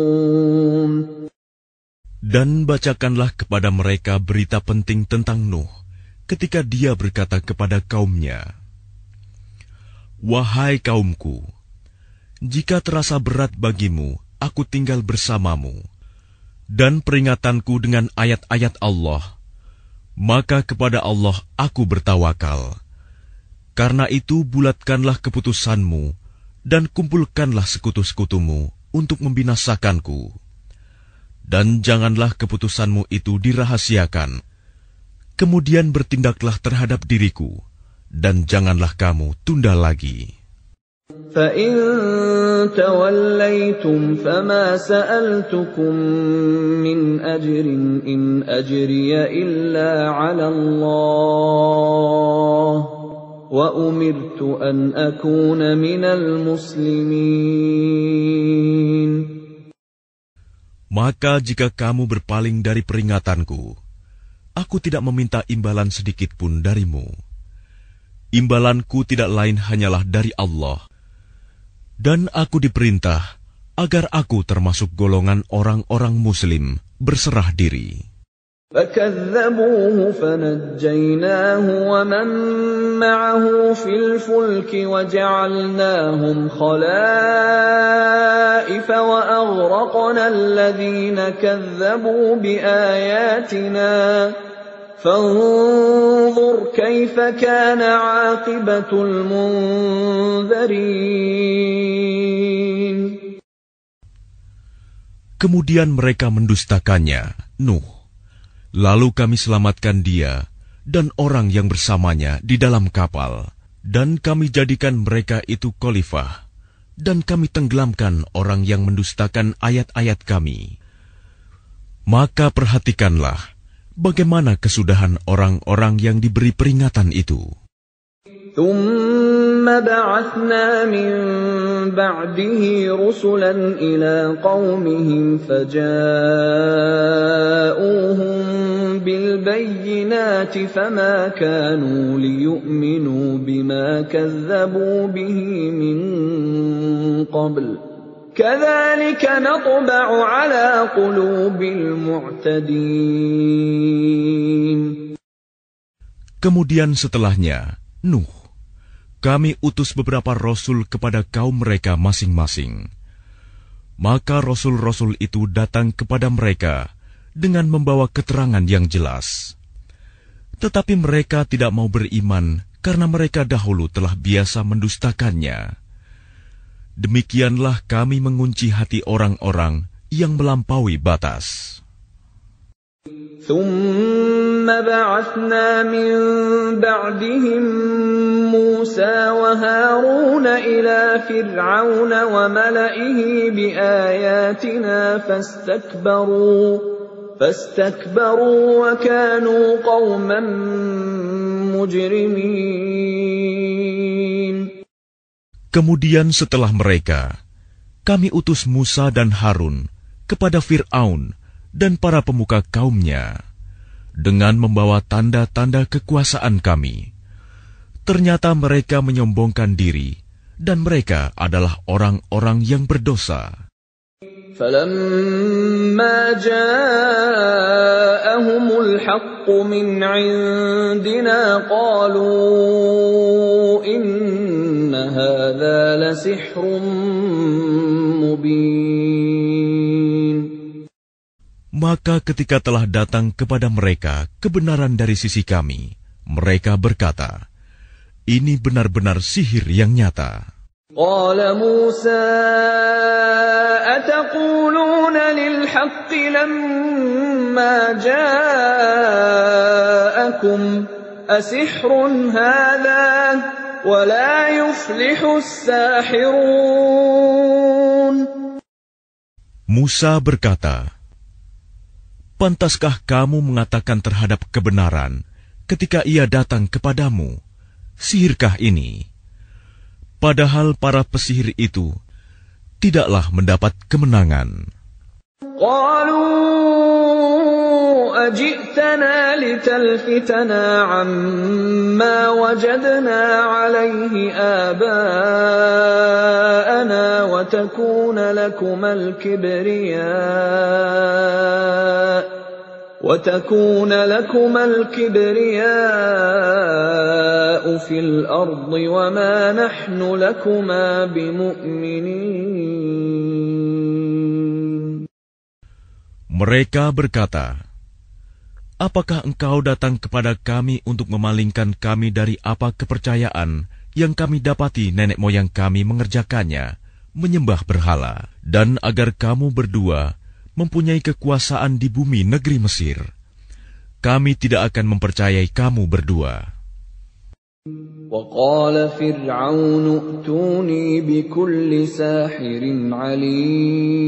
Dan bacakanlah kepada mereka berita penting tentang Nuh ketika dia berkata kepada kaumnya, Wahai kaumku, jika terasa berat bagimu, aku tinggal bersamamu, dan peringatanku dengan ayat-ayat Allah, maka kepada Allah aku bertawakal. Karena itu bulatkanlah keputusanmu, dan kumpulkanlah sekutu-sekutumu untuk membinasakanku dan janganlah keputusanmu itu dirahasiakan. Kemudian bertindaklah terhadap diriku, dan janganlah kamu tunda lagi. فَإِن تَوَلَّيْتُمْ فَمَا سَأَلْتُكُم مِّنْ أَجْرٍ إِنْ أَجْرِيَ إِلَّا عَلَى اللَّهِ وَأُمِرْتُ أَنْ أَكُونَ مِنَ الْمُسْلِمِينَ maka jika kamu berpaling dari peringatanku, aku tidak meminta imbalan sedikit pun darimu. Imbalanku tidak lain hanyalah dari Allah. Dan aku diperintah agar aku termasuk golongan orang-orang muslim berserah diri. فكذبوه فنجيناه ومن معه في الفلك وجعلناهم خلائف وأغرقنا الذين كذبوا بآياتنا فانظر كيف كان عاقبة المنذرين Kemudian mereka mendustakannya, Nuh. Lalu kami selamatkan dia dan orang yang bersamanya di dalam kapal, dan kami jadikan mereka itu khalifah, dan kami tenggelamkan orang yang mendustakan ayat-ayat kami. Maka perhatikanlah bagaimana kesudahan orang-orang yang diberi peringatan itu. ثم بعثنا من بعده رسلا إلى قومهم فجاءوهم بالبينات فما كانوا ليؤمنوا بما كذبوا به من قبل كذلك نطبع على قلوب المعتدين Kemudian setelahnya, Nuh, kami utus beberapa rasul kepada kaum mereka masing-masing. Maka rasul-rasul itu datang kepada mereka dengan membawa keterangan yang jelas. Tetapi mereka tidak mau beriman karena mereka dahulu telah biasa mendustakannya. Demikianlah kami mengunci hati orang-orang yang melampaui batas. ثم بعثنا من بعدهم موسى وهارون إلى فرعون وملئه بآياتنا فاستكبروا فاستكبروا وكانوا قوما مجرمين Kemudian setelah mereka, kami utus Musa dan Harun kepada Fir'aun dan para pemuka kaumnya dengan membawa tanda-tanda kekuasaan kami. Ternyata mereka menyombongkan diri, dan mereka adalah orang-orang yang berdosa. فلما جاءهم الحق من عندنا قالوا إن هذا لسحر مبين Maka ketika telah datang kepada mereka kebenaran dari sisi kami, mereka berkata, Ini benar-benar sihir yang nyata. قال موسى أتقولون للحق لما جاءكم أسحر هذا ولا يفلح الساحرون Musa berkata, Pantaskah kamu mengatakan terhadap kebenaran ketika ia datang kepadamu? Sihirkah ini? Padahal para pesihir itu tidaklah mendapat kemenangan. قالوا أجئتنا لتلفتنا عما وجدنا عليه آباءنا وتكون لكما الكبرياء وتكون لكما الكبرياء في الأرض وما نحن لكما بمؤمنين Mereka berkata, Apakah engkau datang kepada kami untuk memalingkan kami dari apa kepercayaan yang kami dapati nenek moyang kami mengerjakannya, menyembah berhala, dan agar kamu berdua mempunyai kekuasaan di bumi negeri Mesir? Kami tidak akan mempercayai kamu berdua. وقال فرعون ائتوني بكل ساحر عليم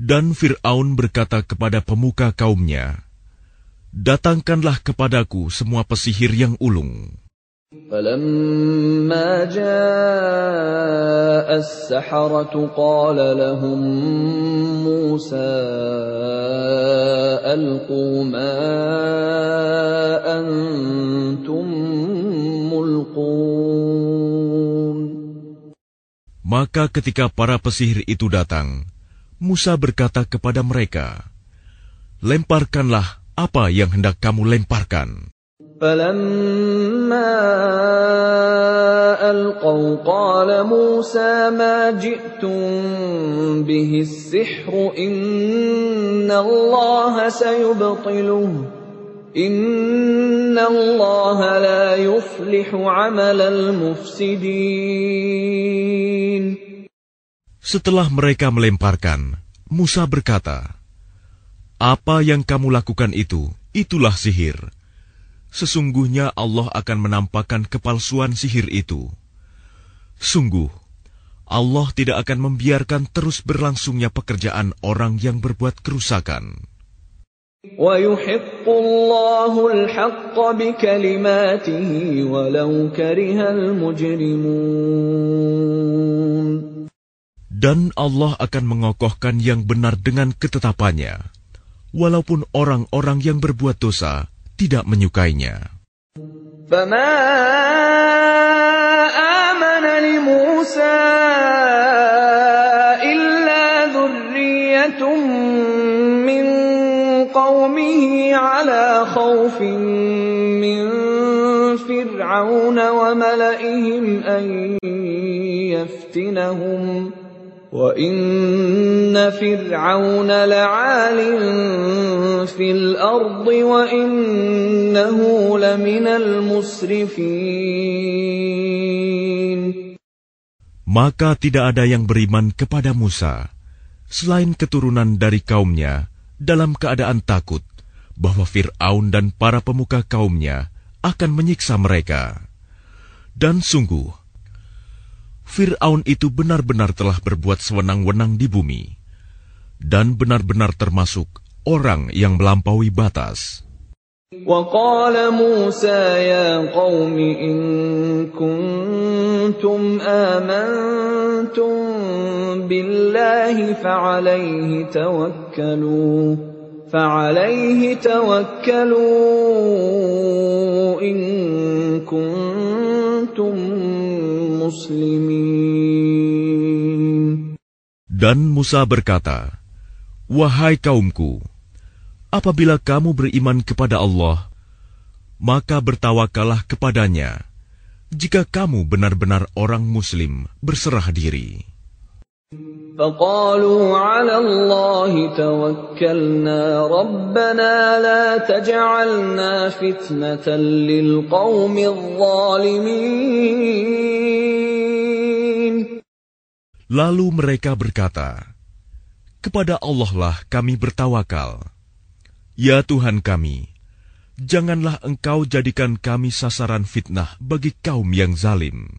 Dan Fir'aun berkata kepada pemuka kaumnya, Datangkanlah kepadaku semua pesihir yang ulung. فلما جاء السحرة قال لهم موسى ألقوا ما أنتم ملقون Maka ketika para pesihir itu datang, Musa berkata kepada mereka, Lemparkanlah apa yang hendak kamu lemparkan. فلما ألقوا قال موسى ما جئتم به السحر إن الله سيبطله إن الله لا يفلح عمل المفسدين Setelah mereka melemparkan, Musa berkata, Apa yang kamu lakukan itu, itulah sihir. sesungguhnya Allah akan menampakkan kepalsuan sihir itu. Sungguh, Allah tidak akan membiarkan terus berlangsungnya pekerjaan orang yang berbuat kerusakan. Dan Allah akan mengokohkan yang benar dengan ketetapannya, walaupun orang-orang yang berbuat dosa tidak menyukainya. فما آمن لموسى إلا ذرية من قومه على خوف من فرعون وملئهم أن يفتنهم وإن فرعون لعال في الأرض وإنه لمن المسرفين Maka tidak ada yang beriman kepada Musa, selain keturunan dari kaumnya, dalam keadaan takut bahwa Fir'aun dan para pemuka kaumnya akan menyiksa mereka. Dan sungguh, Fir'aun itu benar-benar telah berbuat sewenang-wenang di bumi, dan benar-benar termasuk orang yang melampaui batas. وقال موسى يا قوم إن كنتم آمنتم بالله فعليه توكلوا فعليه توكلوا إن كنتم مسلمين dan Musa berkata, Wahai kaumku, apabila kamu beriman kepada Allah, maka bertawakallah kepadanya, jika kamu benar-benar orang muslim berserah diri. فقالوا على الله توكلنا ربنا لا تجعلنا فتنة للقوم الظالمين Lalu mereka berkata, Kepada Allah lah kami bertawakal. Ya Tuhan kami, janganlah engkau jadikan kami sasaran fitnah bagi kaum yang zalim.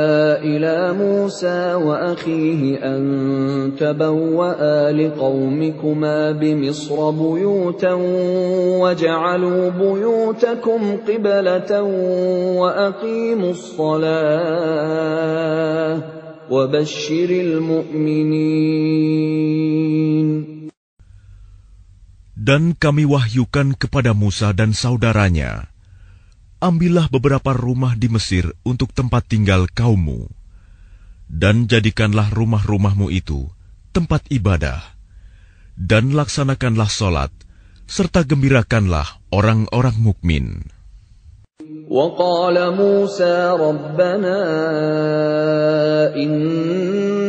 إلى موسى وأخيه أن تبوأ لقومكما بمصر بيوتا وجعلوا بيوتكم قبلة وأقيموا الصلاة وبشر المؤمنين. Dan kami wahyukan kepada Musa dan saudaranya, ambillah beberapa rumah di Mesir untuk tempat tinggal kaummu, dan jadikanlah rumah-rumahmu itu tempat ibadah, dan laksanakanlah solat, serta gembirakanlah orang-orang mukmin. وقال موسى ربنا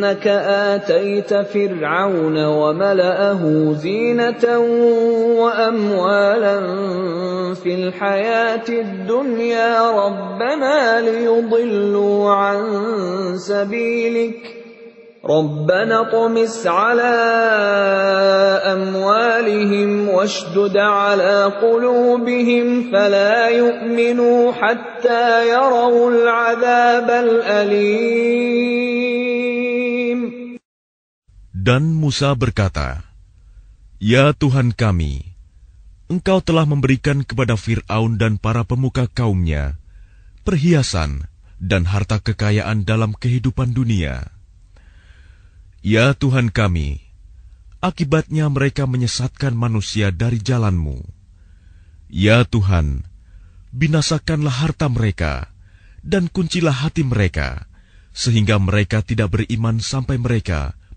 إنك آتيت فرعون وملأه زينة وأموالا في الحياة الدنيا ربنا ليضلوا عن سبيلك ربنا اطمس على أموالهم واشدد على قلوبهم فلا يؤمنوا حتى يروا العذاب الأليم Dan Musa berkata, Ya Tuhan kami, Engkau telah memberikan kepada Fir'aun dan para pemuka kaumnya perhiasan dan harta kekayaan dalam kehidupan dunia. Ya Tuhan kami, akibatnya mereka menyesatkan manusia dari jalanmu. Ya Tuhan, binasakanlah harta mereka, dan kuncilah hati mereka, sehingga mereka tidak beriman sampai mereka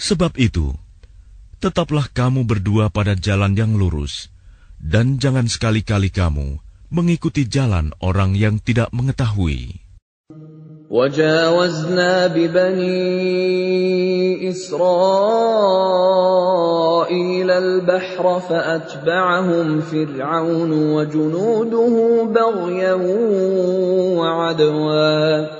Sebab itu, tetaplah kamu berdua pada jalan yang lurus, dan jangan sekali-kali kamu mengikuti jalan orang yang tidak mengetahui. وجاوزنا ببني إسرائيل البحر فأتبعهم فرعون وجنوده بغيا وعدوا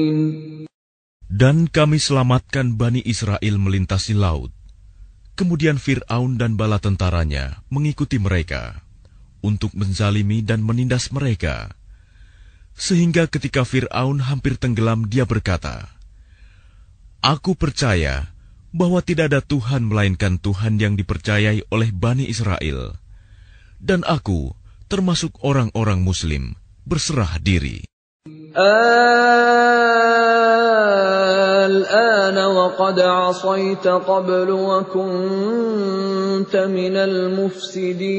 Dan kami selamatkan Bani Israel melintasi laut. Kemudian Fir'aun dan bala tentaranya mengikuti mereka untuk menzalimi dan menindas mereka. Sehingga ketika Fir'aun hampir tenggelam dia berkata, Aku percaya bahwa tidak ada Tuhan melainkan Tuhan yang dipercayai oleh Bani Israel. Dan aku termasuk orang-orang muslim berserah diri. الآن وقد عصيت قبل وكنت من المفسدين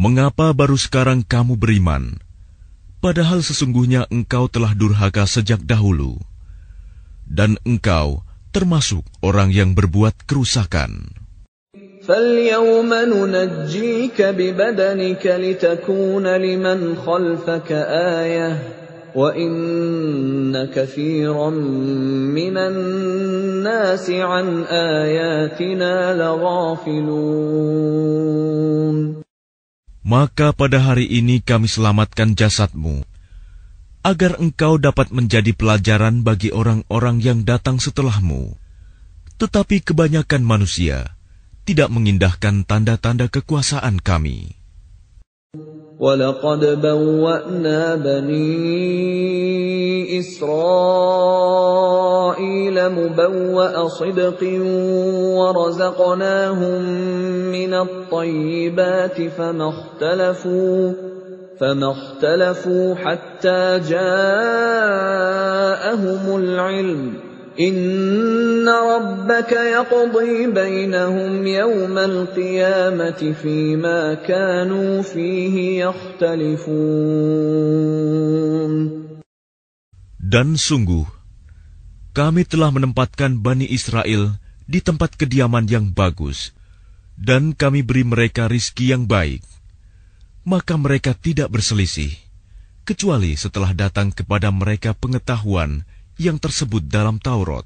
Mengapa baru sekarang kamu beriman? Padahal sesungguhnya engkau telah durhaka sejak dahulu. Dan engkau termasuk orang yang berbuat kerusakan. فاليوم ننجيك ببدنك لتكون لمن خلفك آية وَإِنَّ كَثِيرًا مِّنَ النَّاسِ عَنْ آيَاتِنَا لَغَافِلُونَ Maka pada hari ini kami selamatkan jasadmu, agar engkau dapat menjadi pelajaran bagi orang-orang yang datang setelahmu. Tetapi kebanyakan manusia tidak mengindahkan tanda-tanda kekuasaan kami. وَلَقَدْ بَوَّأْنَا بَنِي إِسْرَائِيلَ مُبَوَّأَ صِدْقٍ وَرَزَقْنَاهُم مِّنَ الطَّيِّبَاتِ فَمَا اخْتَلَفُوا فَمَا اخْتَلَفُوا حَتَّىٰ جَاءَهُمُ الْعِلْمُ Dan sungguh, kami telah menempatkan Bani Israel di tempat kediaman yang bagus, dan kami beri mereka rizki yang baik. Maka mereka tidak berselisih, kecuali setelah datang kepada mereka pengetahuan yang tersebut dalam Taurat.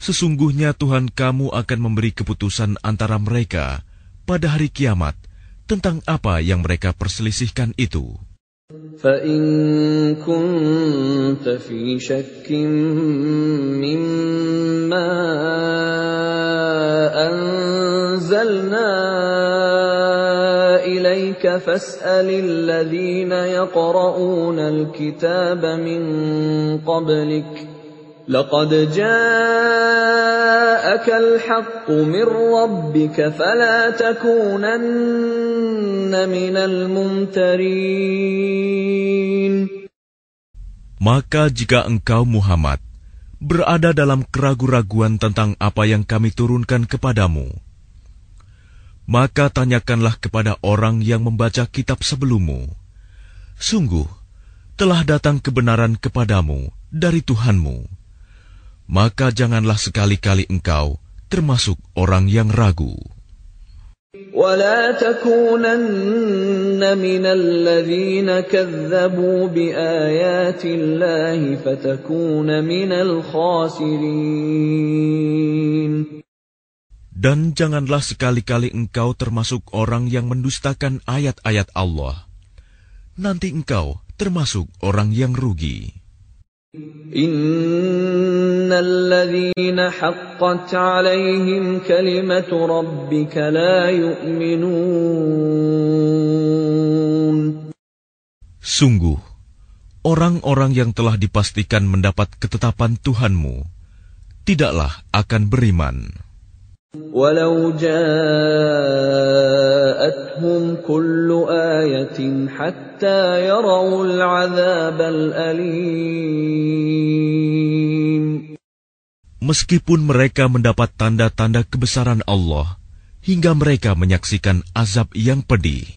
Sesungguhnya Tuhan kamu akan memberi keputusan antara mereka pada hari kiamat tentang apa yang mereka perselisihkan itu. فَإِن كُنتَ فِي شَكٍّ مِّمَّا أَنزَلْنَا إِلَيْكَ فَاسْأَلِ الَّذِينَ يَقْرَؤُونَ الْكِتَابَ مِن قَبْلِكَ ۚ لَقَدْ جَاءَكَ الْحَقُّ مِن رَّبِّكَ فَلَا تَكُونَنَّ مِنَ الْمُمْتَرِينَ Maka jika engkau Muhammad berada dalam keraguan-raguan tentang apa yang kami turunkan kepadamu, maka tanyakanlah kepada orang yang membaca kitab sebelummu. Sungguh, telah datang kebenaran kepadamu dari Tuhanmu. Maka janganlah sekali-kali engkau termasuk orang yang ragu. ولا تكونن من الذين كذبوا بآيات الله فتكون من الخاسرين dan janganlah sekali-kali engkau termasuk orang yang mendustakan ayat-ayat Allah. Nanti engkau termasuk orang yang rugi. Innalladzina haqqat alaihim kalimatu rabbika la yu'minun. Sungguh, orang-orang yang telah dipastikan mendapat ketetapan Tuhanmu, tidaklah akan beriman. ولو جاءتهم كل آية حتى يروا العذاب الأليم Meskipun mereka mendapat tanda-tanda kebesaran Allah, hingga mereka menyaksikan azab yang pedih.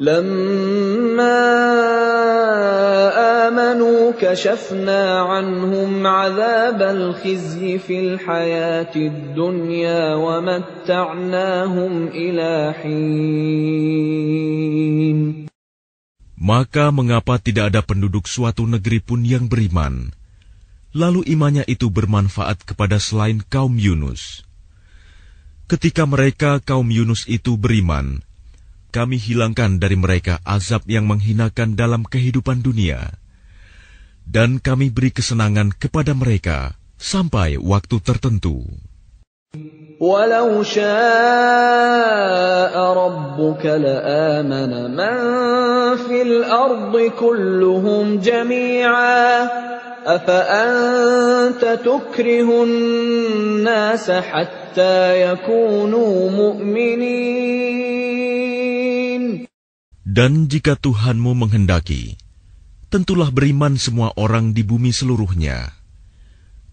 لما آمنوا كشفنا عنهم عذاب الخزي في الحياة الدنيا ومتعناهم إلى حين Maka mengapa tidak ada penduduk suatu negeri pun yang beriman? Lalu imannya itu bermanfaat kepada selain kaum Yunus. Ketika mereka kaum Yunus itu beriman, kami hilangkan dari mereka azab yang menghinakan dalam kehidupan dunia, dan kami beri kesenangan kepada mereka sampai waktu tertentu. Walau syaa rabbuka la'amana man fil ardi kulluhum jami'a afa anta tukrihun nasa hatta yakunu mu'minin Dan jika Tuhanmu menghendaki, tentulah beriman semua orang di bumi seluruhnya.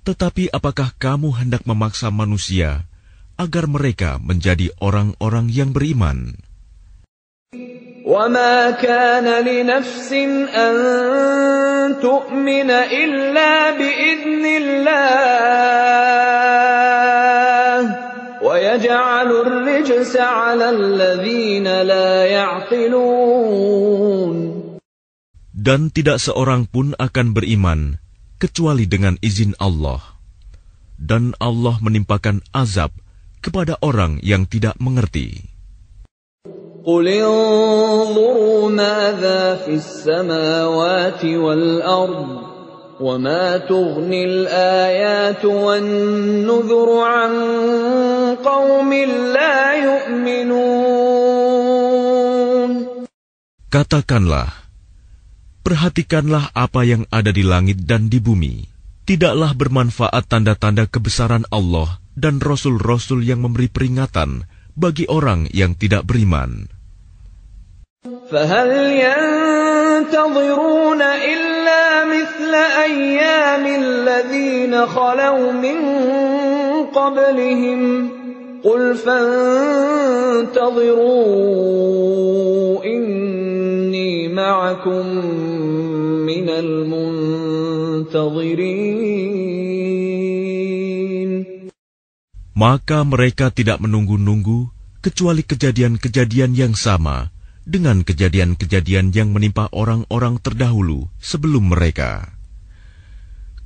Tetapi apakah kamu hendak memaksa manusia agar mereka menjadi orang-orang yang beriman? وما كان لنفس أن تؤمن إلا بإذن الله ويجعل الرجس على الذين لا يعقلون Dan tidak seorang pun akan beriman kecuali dengan izin Allah. Dan Allah menimpakan azab kepada orang yang tidak mengerti. قل انظروا ماذا في السماوات والأرض وما تغني الآيات والنذر عن قوم لا يؤمنون Katakanlah, perhatikanlah apa yang ada di langit dan di bumi. Tidaklah bermanfaat tanda-tanda kebesaran Allah dan rasul-rasul yang memberi peringatan bagi orang yang tidak beriman. فهل ينتظرون إلا مثل أيام الذين خلوا من قبلهم قل فانتظروا إني معكم من المنتظرين Maka mereka tidak menunggu-nunggu kecuali kejadian-kejadian yang sama dengan kejadian-kejadian yang menimpa orang-orang terdahulu sebelum mereka.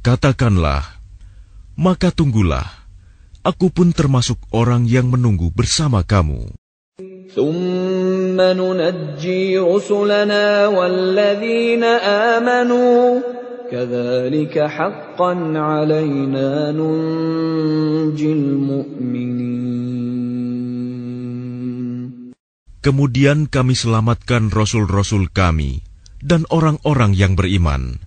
Katakanlah, maka tunggulah, aku pun termasuk orang yang menunggu bersama kamu. ثم ننجي رسلنا والذين آمنوا كذلك حقا علينا ننجي المؤمنين Kemudian kami selamatkan rasul-rasul kami dan orang-orang yang beriman.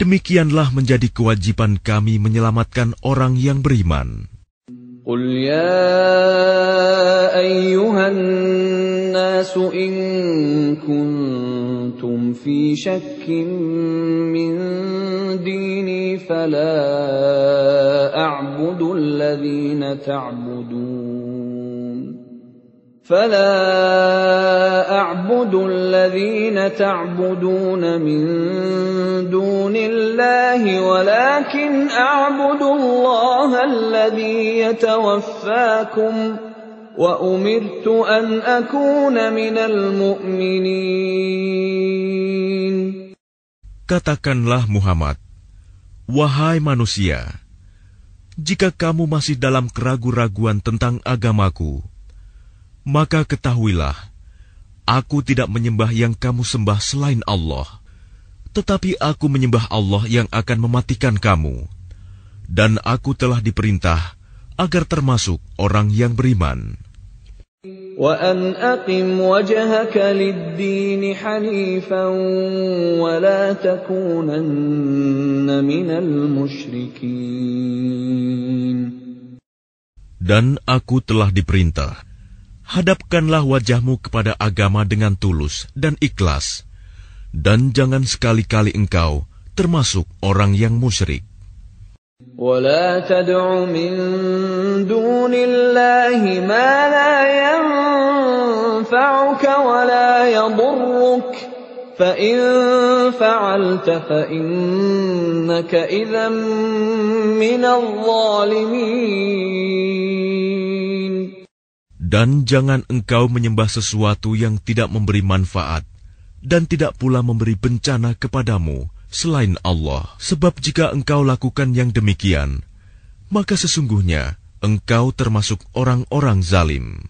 Demikianlah menjadi kewajiban kami menyelamatkan orang yang beriman. قل يا أيها الناس إن كنتم في شك من ديني فلا أعبد الذين تعبدون فلا أعبد الذين تعبدون من دون الله ولكن أعبد الله الذي يتوفاكم وأمرت أن أكون من المؤمنين Katakanlah Muhammad, Wahai manusia, jika kamu masih dalam keraguan-raguan tentang agamaku, maka ketahuilah, aku tidak menyembah yang kamu sembah selain Allah, tetapi aku menyembah Allah yang akan mematikan kamu, dan aku telah diperintah agar termasuk orang yang beriman. وأن أقم وجهك للدين حنيفا ولا تكونن من المشركين Dan aku telah diperintah, hadapkanlah wajahmu kepada agama dengan tulus dan ikhlas, dan jangan sekali-kali engkau termasuk orang yang musyrik. ولا تدع من دون الله ما لا ينفعك ولا يضرك فإن فعلت فإنك إذا من الظالمين dan jangan engkau menyembah sesuatu yang tidak memberi manfaat dan tidak pula memberi bencana kepadamu selain Allah. Sebab jika engkau lakukan yang demikian, maka sesungguhnya engkau termasuk orang-orang zalim.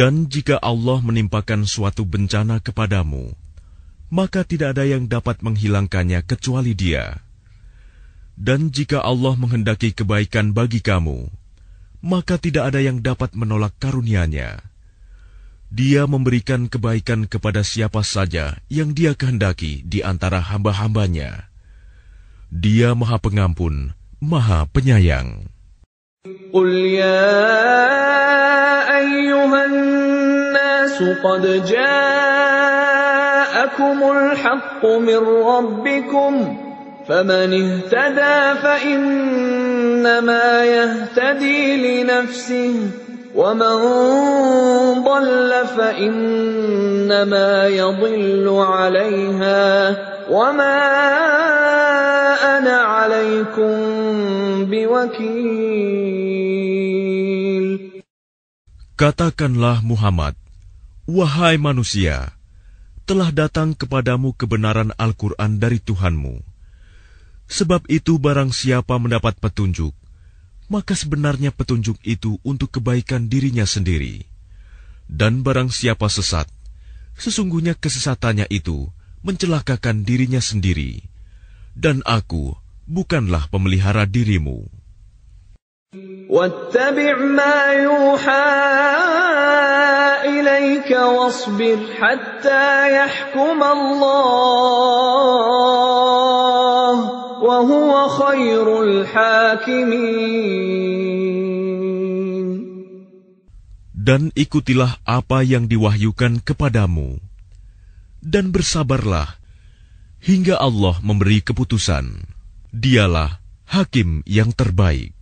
Dan jika Allah menimpakan suatu bencana kepadamu, maka tidak ada yang dapat menghilangkannya kecuali Dia. Dan jika Allah menghendaki kebaikan bagi kamu, maka tidak ada yang dapat menolak karunia-Nya. Dia memberikan kebaikan kepada siapa saja yang Dia kehendaki di antara hamba-hambanya. Dia Maha Pengampun, Maha Penyayang. Qul ومن ضل فإنما يضل عليها وما أنا عليكم بوكيل Katakanlah Muhammad, Wahai manusia, telah datang kepadamu kebenaran Al-Quran dari Tuhanmu. Sebab itu barang siapa mendapat petunjuk, maka sebenarnya petunjuk itu untuk kebaikan dirinya sendiri. Dan barang siapa sesat, sesungguhnya kesesatannya itu mencelakakan dirinya sendiri. Dan aku bukanlah pemelihara dirimu. واتبع ما يوحى إليك واصبر حتى يحكم الله وهو خير الحاكمين Dan ikutilah apa yang diwahyukan kepadamu. Dan bersabarlah hingga Allah memberi keputusan. Dialah hakim yang terbaik.